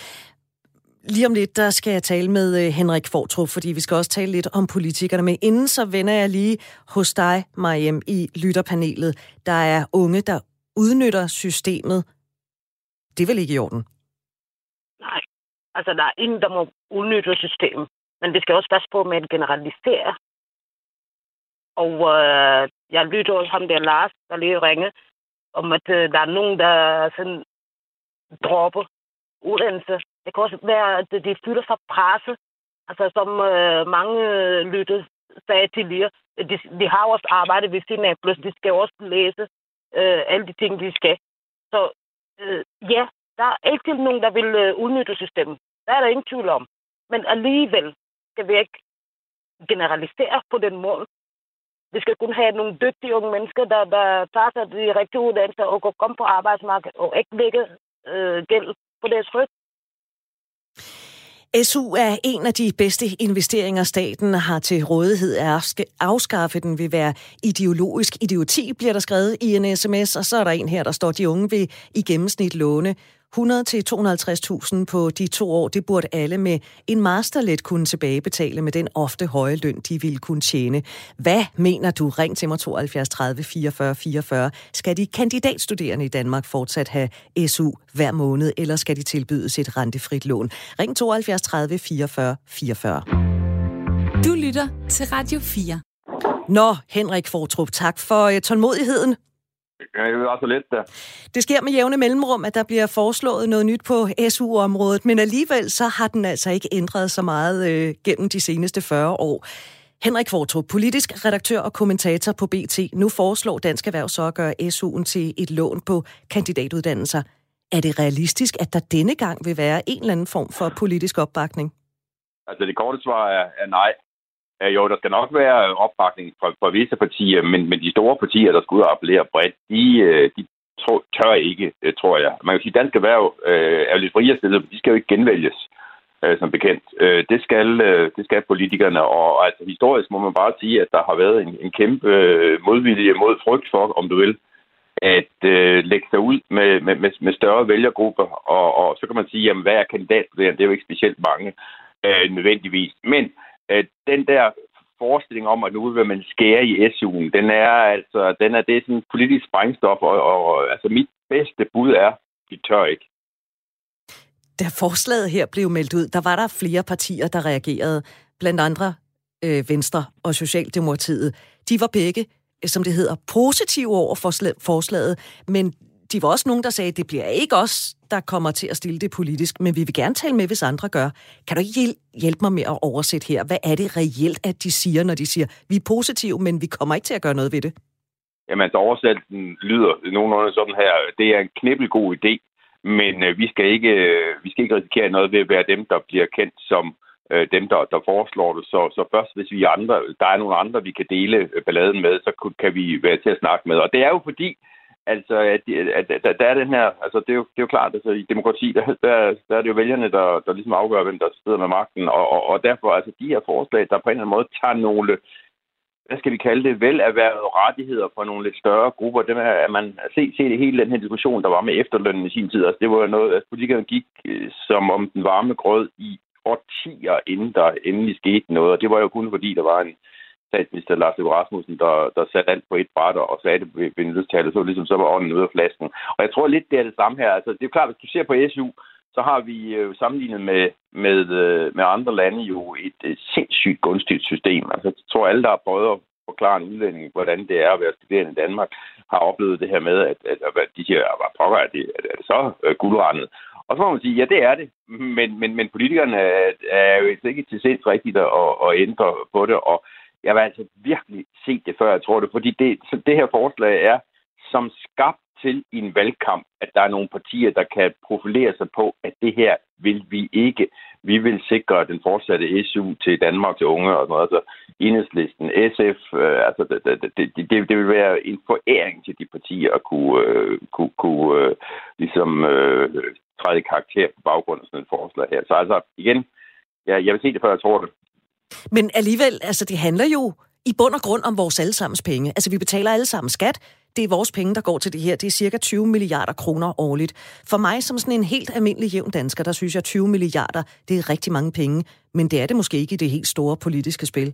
Lige om lidt, der skal jeg tale med uh, Henrik Fortrup, fordi vi skal også tale lidt om politikerne. Men inden så vender jeg lige hos dig, Mariem, i lytterpanelet. Der er unge, der udnytter systemet. Det er vel ikke i orden? Nej, altså der er ingen, der må udnytte systemet. Men vi skal også passe på med at generalisere. Og øh, jeg lytter også ham der Lars, der lige ringe, om at øh, der er nogen, der sådan dropper uddannelse. Det kan også være, at øh, de fylder sig presse. Altså som øh, mange øh, lytter sagde til lige, de, de har også arbejde ved siden af, plus de skal også læse øh, alle de ting, de skal. Så øh, ja, der er ikke nogen, der vil øh, udnytte systemet. Der er der ingen tvivl om. Men alligevel, skal vi ikke generalisere på den måde. Vi skal kun have nogle dygtige unge mennesker, der, der tager sig de rigtige uddannelser og går komme på arbejdsmarkedet og ikke lægge øh, gæld på deres ryg. SU er en af de bedste investeringer, staten har til rådighed. At afskaffe den vil være ideologisk idioti, bliver der skrevet i en sms, og så er der en her, der står, de unge vil i gennemsnit låne 100-250.000 på de to år, det burde alle med en masterlet kunne tilbagebetale med den ofte høje løn, de ville kunne tjene. Hvad mener du? Ring til mig 72 30 44 44. Skal de kandidatstuderende i Danmark fortsat have SU hver måned, eller skal de tilbydes et rentefrit lån? Ring 72 30 44 44. Du lytter til Radio 4. Nå, Henrik Fortrup, tak for uh, tålmodigheden. Ja, det var så let der. Det sker med jævne mellemrum, at der bliver foreslået noget nyt på SU-området, men alligevel så har den altså ikke ændret så meget øh, gennem de seneste 40 år. Henrik Kvartrup, politisk redaktør og kommentator på BT. Nu foreslår Dansk Erhverv så at gøre SU'en til et lån på kandidatuddannelser. Er det realistisk, at der denne gang vil være en eller anden form for politisk opbakning? Altså det korte svar er, er nej. Øh, jo, der skal nok være opbakning fra, fra visse partier, men, men de store partier, der skal ud og appellere bredt, de, øh, de tør ikke, øh, tror jeg. Man kan sige, at Dansk Erhverv øh, er lidt friere stillet, de skal jo ikke genvælges øh, som bekendt. Øh, det, skal, øh, det skal politikerne, og altså, historisk må man bare sige, at der har været en, en kæmpe øh, modvilje mod frygt for, om du vil, at øh, lægge sig ud med, med, med, med større vælgergrupper, og, og så kan man sige, jamen, hvad er kandidatstuderende? Det er jo ikke specielt mange øh, nødvendigvis. Men øh, den der forestilling om, at nu vil man skære i SU'en, den er altså, den er, det er sådan politisk sprængstof, og, og, og altså mit bedste bud er, de tør ikke. Da forslaget her blev meldt ud, der var der flere partier, der reagerede, blandt andre øh, Venstre og Socialdemokratiet. De var begge, som det hedder, positive over for forslaget, men de var også nogen, der sagde, det bliver ikke os, der kommer til at stille det politisk, men vi vil gerne tale med, hvis andre gør. Kan du ikke hjælpe mig med at oversætte her? Hvad er det reelt, at de siger, når de siger, vi er positive, men vi kommer ikke til at gøre noget ved det? Jamen, altså oversættelsen lyder nogenlunde sådan her. Det er en knibbelgod idé, men øh, vi, skal ikke, øh, vi skal ikke risikere noget ved at være dem, der bliver kendt som øh, dem, der, der foreslår det. Så, så først, hvis vi andre, der er nogle andre, vi kan dele balladen med, så kan vi være til at snakke med. Og det er jo fordi, altså, at, at, at, at der er den her, altså det er jo, det er jo klart, altså i demokrati, der, der, der er det jo vælgerne, der, der ligesom afgør, hvem der sidder med magten, og, og, og derfor, altså de her forslag, der på en eller anden måde tager nogle hvad skal vi kalde det, velerhvervede rettigheder for nogle lidt større grupper. Dem er, at man se, se det hele den her diskussion, der var med efterlønnen i sin tid. Altså, det var noget, at altså, politikerne gik øh, som om den varme grød i årtier, inden der endelig skete noget. Og det var jo kun fordi, der var en statsminister Lars Løkke Rasmussen, der, der satte alt på et bræt og sagde det ved, ved nødstalet, så ligesom så var ånden ude af flasken. Og jeg tror lidt, det er det samme her. Altså, det er jo klart, hvis du ser på SU, så har vi øh, sammenlignet med, med, øh, med andre lande jo et, øh, sindssygt gunstigt system. Altså, jeg tror, alle, der har prøvet at forklare en udlænding, hvordan det er at være studerende i Danmark, har oplevet det her med, at, at, at de siger, hvad pokker er det, er det så øh, guldrendet? Og så må man sige, ja, det er det. Men, men, men politikerne er, er jo ikke til sinds rigtigt at, at ændre på det, og jeg vil altså virkelig se det, før jeg tror det, fordi det, så det her forslag er som skabt til i en valgkamp, at der er nogle partier, der kan profilere sig på, at det her vil vi ikke. Vi vil sikre den fortsatte SU til Danmark til unge og sådan noget. Altså enhedslisten, SF, øh, altså det, det, det, det, det vil være en foræring til de partier at kunne, øh, kunne, kunne øh, ligesom øh, træde karakter på baggrund af sådan et forslag her. Så altså igen, ja, jeg vil se det, før jeg tror det. Men alligevel, altså det handler jo i bund og grund om vores allesammens penge. Altså vi betaler alle sammen skat. Det er vores penge, der går til det her. Det er cirka 20 milliarder kroner årligt. For mig som sådan en helt almindelig jævn dansker, der synes jeg, 20 milliarder, det er rigtig mange penge. Men det er det måske ikke i det helt store politiske spil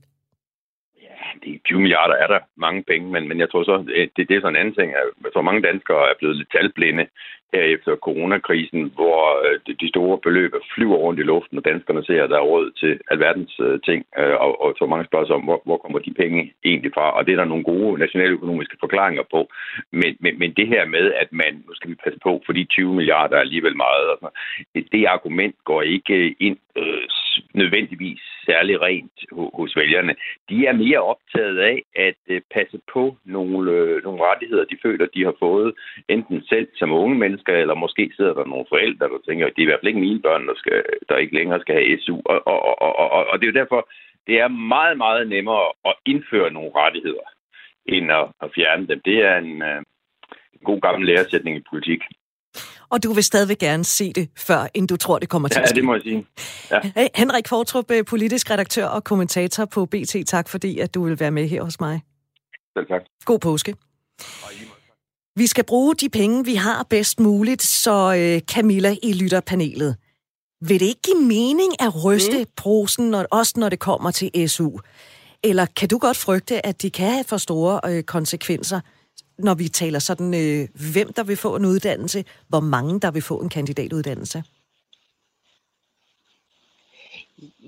20 milliarder er der mange penge, men, men jeg tror så, øh, det, det er sådan en anden ting. Jeg tror, mange danskere er blevet lidt talblinde her efter coronakrisen, hvor øh, de store beløb flyver rundt i luften, og danskerne ser, at der er råd til alverdens øh, ting. Øh, og, og så mange spørger sig om, hvor, hvor kommer de penge egentlig fra? Og det er der nogle gode nationaløkonomiske forklaringer på. Men, men, men det her med, at man, nu skal vi passe på, fordi 20 milliarder er alligevel meget, altså, det, det argument går ikke ind øh, nødvendigvis særlig rent hos vælgerne. De er mere optaget af at øh, passe på nogle, øh, nogle rettigheder, de føler, de har fået, enten selv som unge mennesker, eller måske sidder der nogle forældre, der tænker, at det er i hvert fald ikke mine børn, der, skal, der ikke længere skal have SU. Og, og, og, og, og det er jo derfor, det er meget, meget nemmere at indføre nogle rettigheder, end at, at fjerne dem. Det er en, øh, en god gammel læresætning i politik og du vil stadigvæk gerne se det, før end du tror, det kommer til ja, at ske. det må jeg sige. Ja. Hey, Henrik Fortrup, øh, politisk redaktør og kommentator på BT. Tak fordi, at du vil være med her hos mig. Selv tak. God påske. Vi skal bruge de penge, vi har bedst muligt, så øh, Camilla i lytterpanelet. Vil det ikke give mening at ryste mm. prosen, når, også når det kommer til SU? Eller kan du godt frygte, at det kan have for store øh, konsekvenser når vi taler sådan, øh, hvem der vil få en uddannelse, hvor mange der vil få en kandidatuddannelse?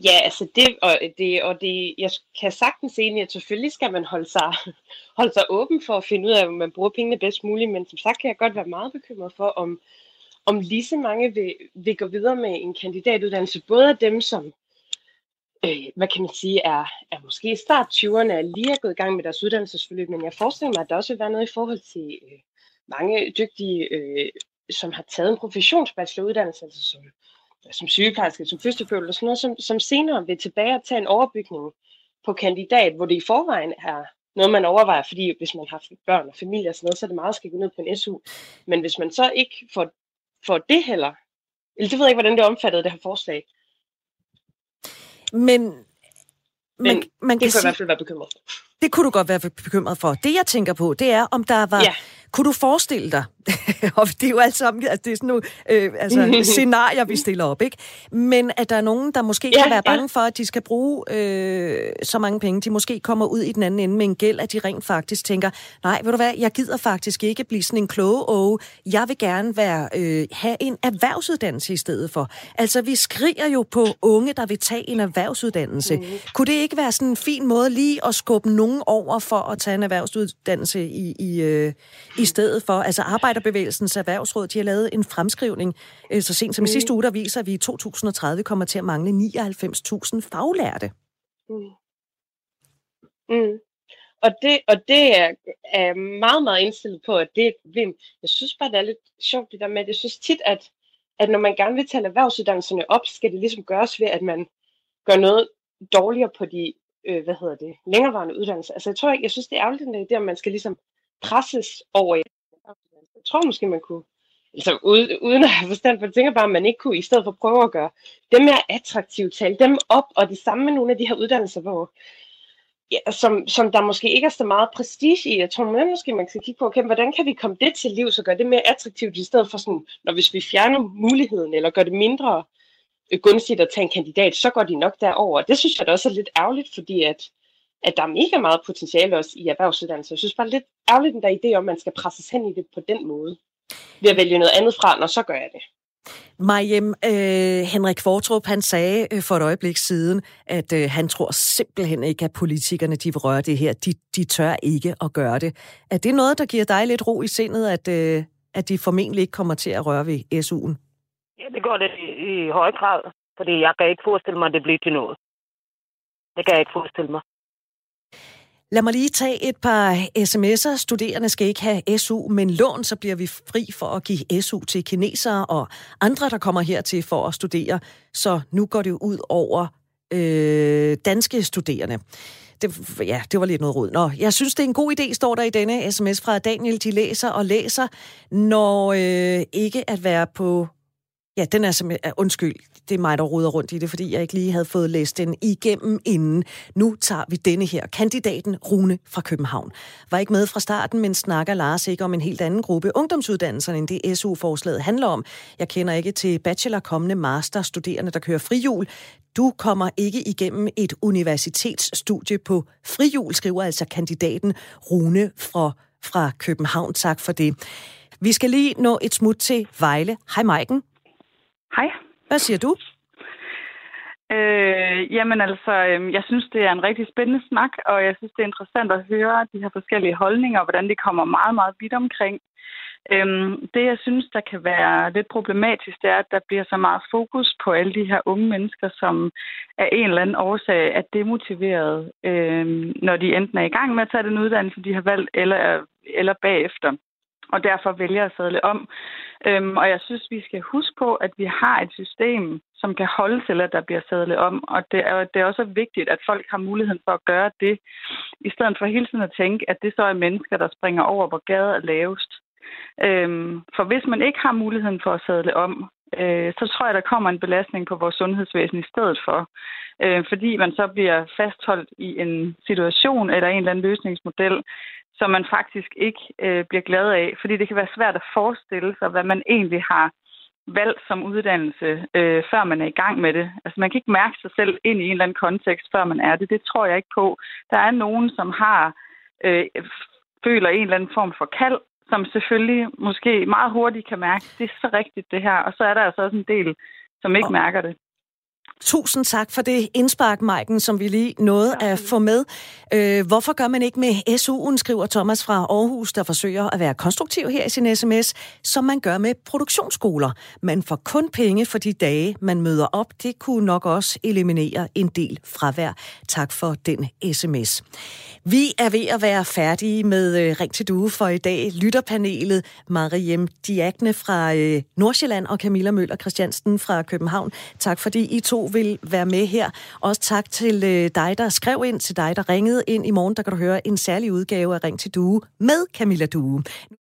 Ja, altså det, og det, og det, jeg kan sagtens se, at selvfølgelig skal man holde sig, holde sig åben for at finde ud af, om man bruger pengene bedst muligt, men som sagt kan jeg godt være meget bekymret for, om, om lige så mange vil, vil gå videre med en kandidatuddannelse, både af dem, som øh, hvad kan man sige, er, er måske start 20'erne, er lige er gået i gang med deres uddannelsesforløb, men jeg forestiller mig, at der også vil være noget i forhold til øh, mange dygtige, øh, som har taget en professionsbacheloruddannelse, altså som, som sygeplejerske, som fysioterapeut og sådan noget, som, som senere vil tilbage og tage en overbygning på kandidat, hvor det i forvejen er noget, man overvejer, fordi hvis man har børn og familie og sådan noget, så er det meget at skal gå ned på en SU. Men hvis man så ikke får, får det heller, eller det ved jeg ikke, hvordan det omfattede det her forslag, men, men man, man det kan kunne jeg i sige, hvert fald være bekymret for. det kunne du godt være bekymret for. Det, jeg tænker på, det er, om der var... Ja. Kunne du forestille dig, og det er jo alt sammen, altså det er sådan nogle øh, altså, scenarier, vi stiller op, ikke? Men at der er nogen, der måske Ja, kan være ja. bange for, at de skal bruge øh, så mange penge, de måske kommer ud i den anden ende med en gæld, at de rent faktisk tænker, nej, ved du hvad, jeg gider faktisk ikke blive sådan en kloge åge. Jeg vil gerne være, øh, have en erhvervsuddannelse i stedet for. Altså, vi skriger jo på unge, der vil tage en erhvervsuddannelse. Mm. Kunne det ikke være sådan en fin måde lige at skubbe nogen over for at tage en erhvervsuddannelse i, i, øh, i stedet for? Altså, Arbejderbevægelsens Erhvervsråd, de har lavet en fremskrivning øh, så sent som i Mm. sidste uge, der viser, at vi i 2030 kommer til at mangle 99.000 faglærte. Mm. Mm. Og det, og det er, er meget, meget indstillet på, at det er et problem. Jeg synes bare, det er lidt sjovt det der med, at jeg synes tit, at, at når man gerne vil tale erhvervsuddannelserne op, skal det ligesom gøres ved, at man gør noget dårligere på de, øh, hvad hedder det, længerevarende uddannelser. Altså jeg tror ikke, jeg synes, det er ærgerligt, den der idé, at man skal ligesom presses over i jeg tror måske, man kunne, altså uden, at have forstand for, jeg tænker bare, at man ikke kunne, i stedet for prøve at gøre dem mere attraktive, tale dem op, og det samme med nogle af de her uddannelser, hvor, ja, som, som der måske ikke er så meget prestige i. Jeg tror man måske, man skal kigge på, okay, hvordan kan vi komme det til liv, så gør det mere attraktivt, i stedet for sådan, når hvis vi fjerner muligheden, eller gør det mindre øh, gunstigt at tage en kandidat, så går de nok derover. Det synes jeg da også er lidt ærgerligt, fordi at, at der er mega meget potentiale også i erhvervsuddannelse. Jeg synes bare lidt ærgerligt, den der idé om, at man skal presses hen i det på den måde. Ved at vælge noget andet fra, når så gør jeg det. Mariam, øh, Henrik Fortrup, han sagde øh, for et øjeblik siden, at øh, han tror simpelthen ikke, at politikerne de vil røre det her. De, de tør ikke at gøre det. Er det noget, der giver dig lidt ro i sindet, at, øh, at de formentlig ikke kommer til at røre ved SU'en? Ja, det går det i, i høj grad, fordi jeg kan ikke forestille mig, at det bliver til noget. Det kan jeg ikke forestille mig. Lad mig lige tage et par sms'er. Studerende skal ikke have SU, men lån, så bliver vi fri for at give SU til kinesere og andre, der kommer hertil for at studere. Så nu går det ud over øh, danske studerende. Det, ja, det var lidt noget råd. Nå, jeg synes, det er en god idé, står der i denne sms fra Daniel. De læser og læser, når øh, ikke at være på Ja, den er simpelthen... Øh, undskyld, det er mig, der ruder rundt i det, fordi jeg ikke lige havde fået læst den igennem inden. Nu tager vi denne her. Kandidaten Rune fra København var ikke med fra starten, men snakker Lars ikke om en helt anden gruppe ungdomsuddannelserne, end det SU-forslaget handler om. Jeg kender ikke til bachelor, kommende master, studerende, der kører frihjul. Du kommer ikke igennem et universitetsstudie på frihjul, skriver altså kandidaten Rune fra, fra København. Tak for det. Vi skal lige nå et smut til Vejle. Hej Maiken. Hej. Hvad siger du? Øh, jamen altså, øh, jeg synes, det er en rigtig spændende snak, og jeg synes, det er interessant at høre de her forskellige holdninger, og hvordan de kommer meget, meget vidt omkring. Øhm, det, jeg synes, der kan være lidt problematisk, det er, at der bliver så meget fokus på alle de her unge mennesker, som af en eller anden årsag er demotiveret, øhm, når de enten er i gang med at tage den uddannelse, de har valgt, eller, eller bagefter og derfor vælger at sadle om. Øhm, og jeg synes, vi skal huske på, at vi har et system, som kan holde til, at der bliver sadlet om. Og det er, det er også vigtigt, at folk har muligheden for at gøre det, i stedet for hele tiden at tænke, at det så er mennesker, der springer over, hvor gaden er lavest. Øhm, for hvis man ikke har muligheden for at sadle om, øh, så tror jeg, der kommer en belastning på vores sundhedsvæsen i stedet for. Øh, fordi man så bliver fastholdt i en situation eller en eller anden løsningsmodel, som man faktisk ikke øh, bliver glad af. Fordi det kan være svært at forestille sig, hvad man egentlig har valgt som uddannelse, øh, før man er i gang med det. Altså man kan ikke mærke sig selv ind i en eller anden kontekst, før man er det. Det tror jeg ikke på. Der er nogen, som har øh, føler en eller anden form for kald, som selvfølgelig måske meget hurtigt kan mærke, det er så rigtigt det her. Og så er der altså også en del, som ikke mærker det. Tusind tak for det indspark, Maiken, som vi lige nåede at få med. Øh, hvorfor gør man ikke med SU'en, skriver Thomas fra Aarhus, der forsøger at være konstruktiv her i sin sms, som man gør med produktionsskoler. Man får kun penge for de dage, man møder op. Det kunne nok også eliminere en del fravær. Tak for den sms. Vi er ved at være færdige med øh, Ring til Due for i dag. Lytterpanelet Mariem Diagne fra øh, Nordsjælland og Camilla Møller Christiansen fra København. Tak fordi I to vil være med her. Også tak til øh, dig, der skrev ind, til dig, der ringede ind i morgen. Der kan du høre en særlig udgave af Ring til Due med Camilla Due.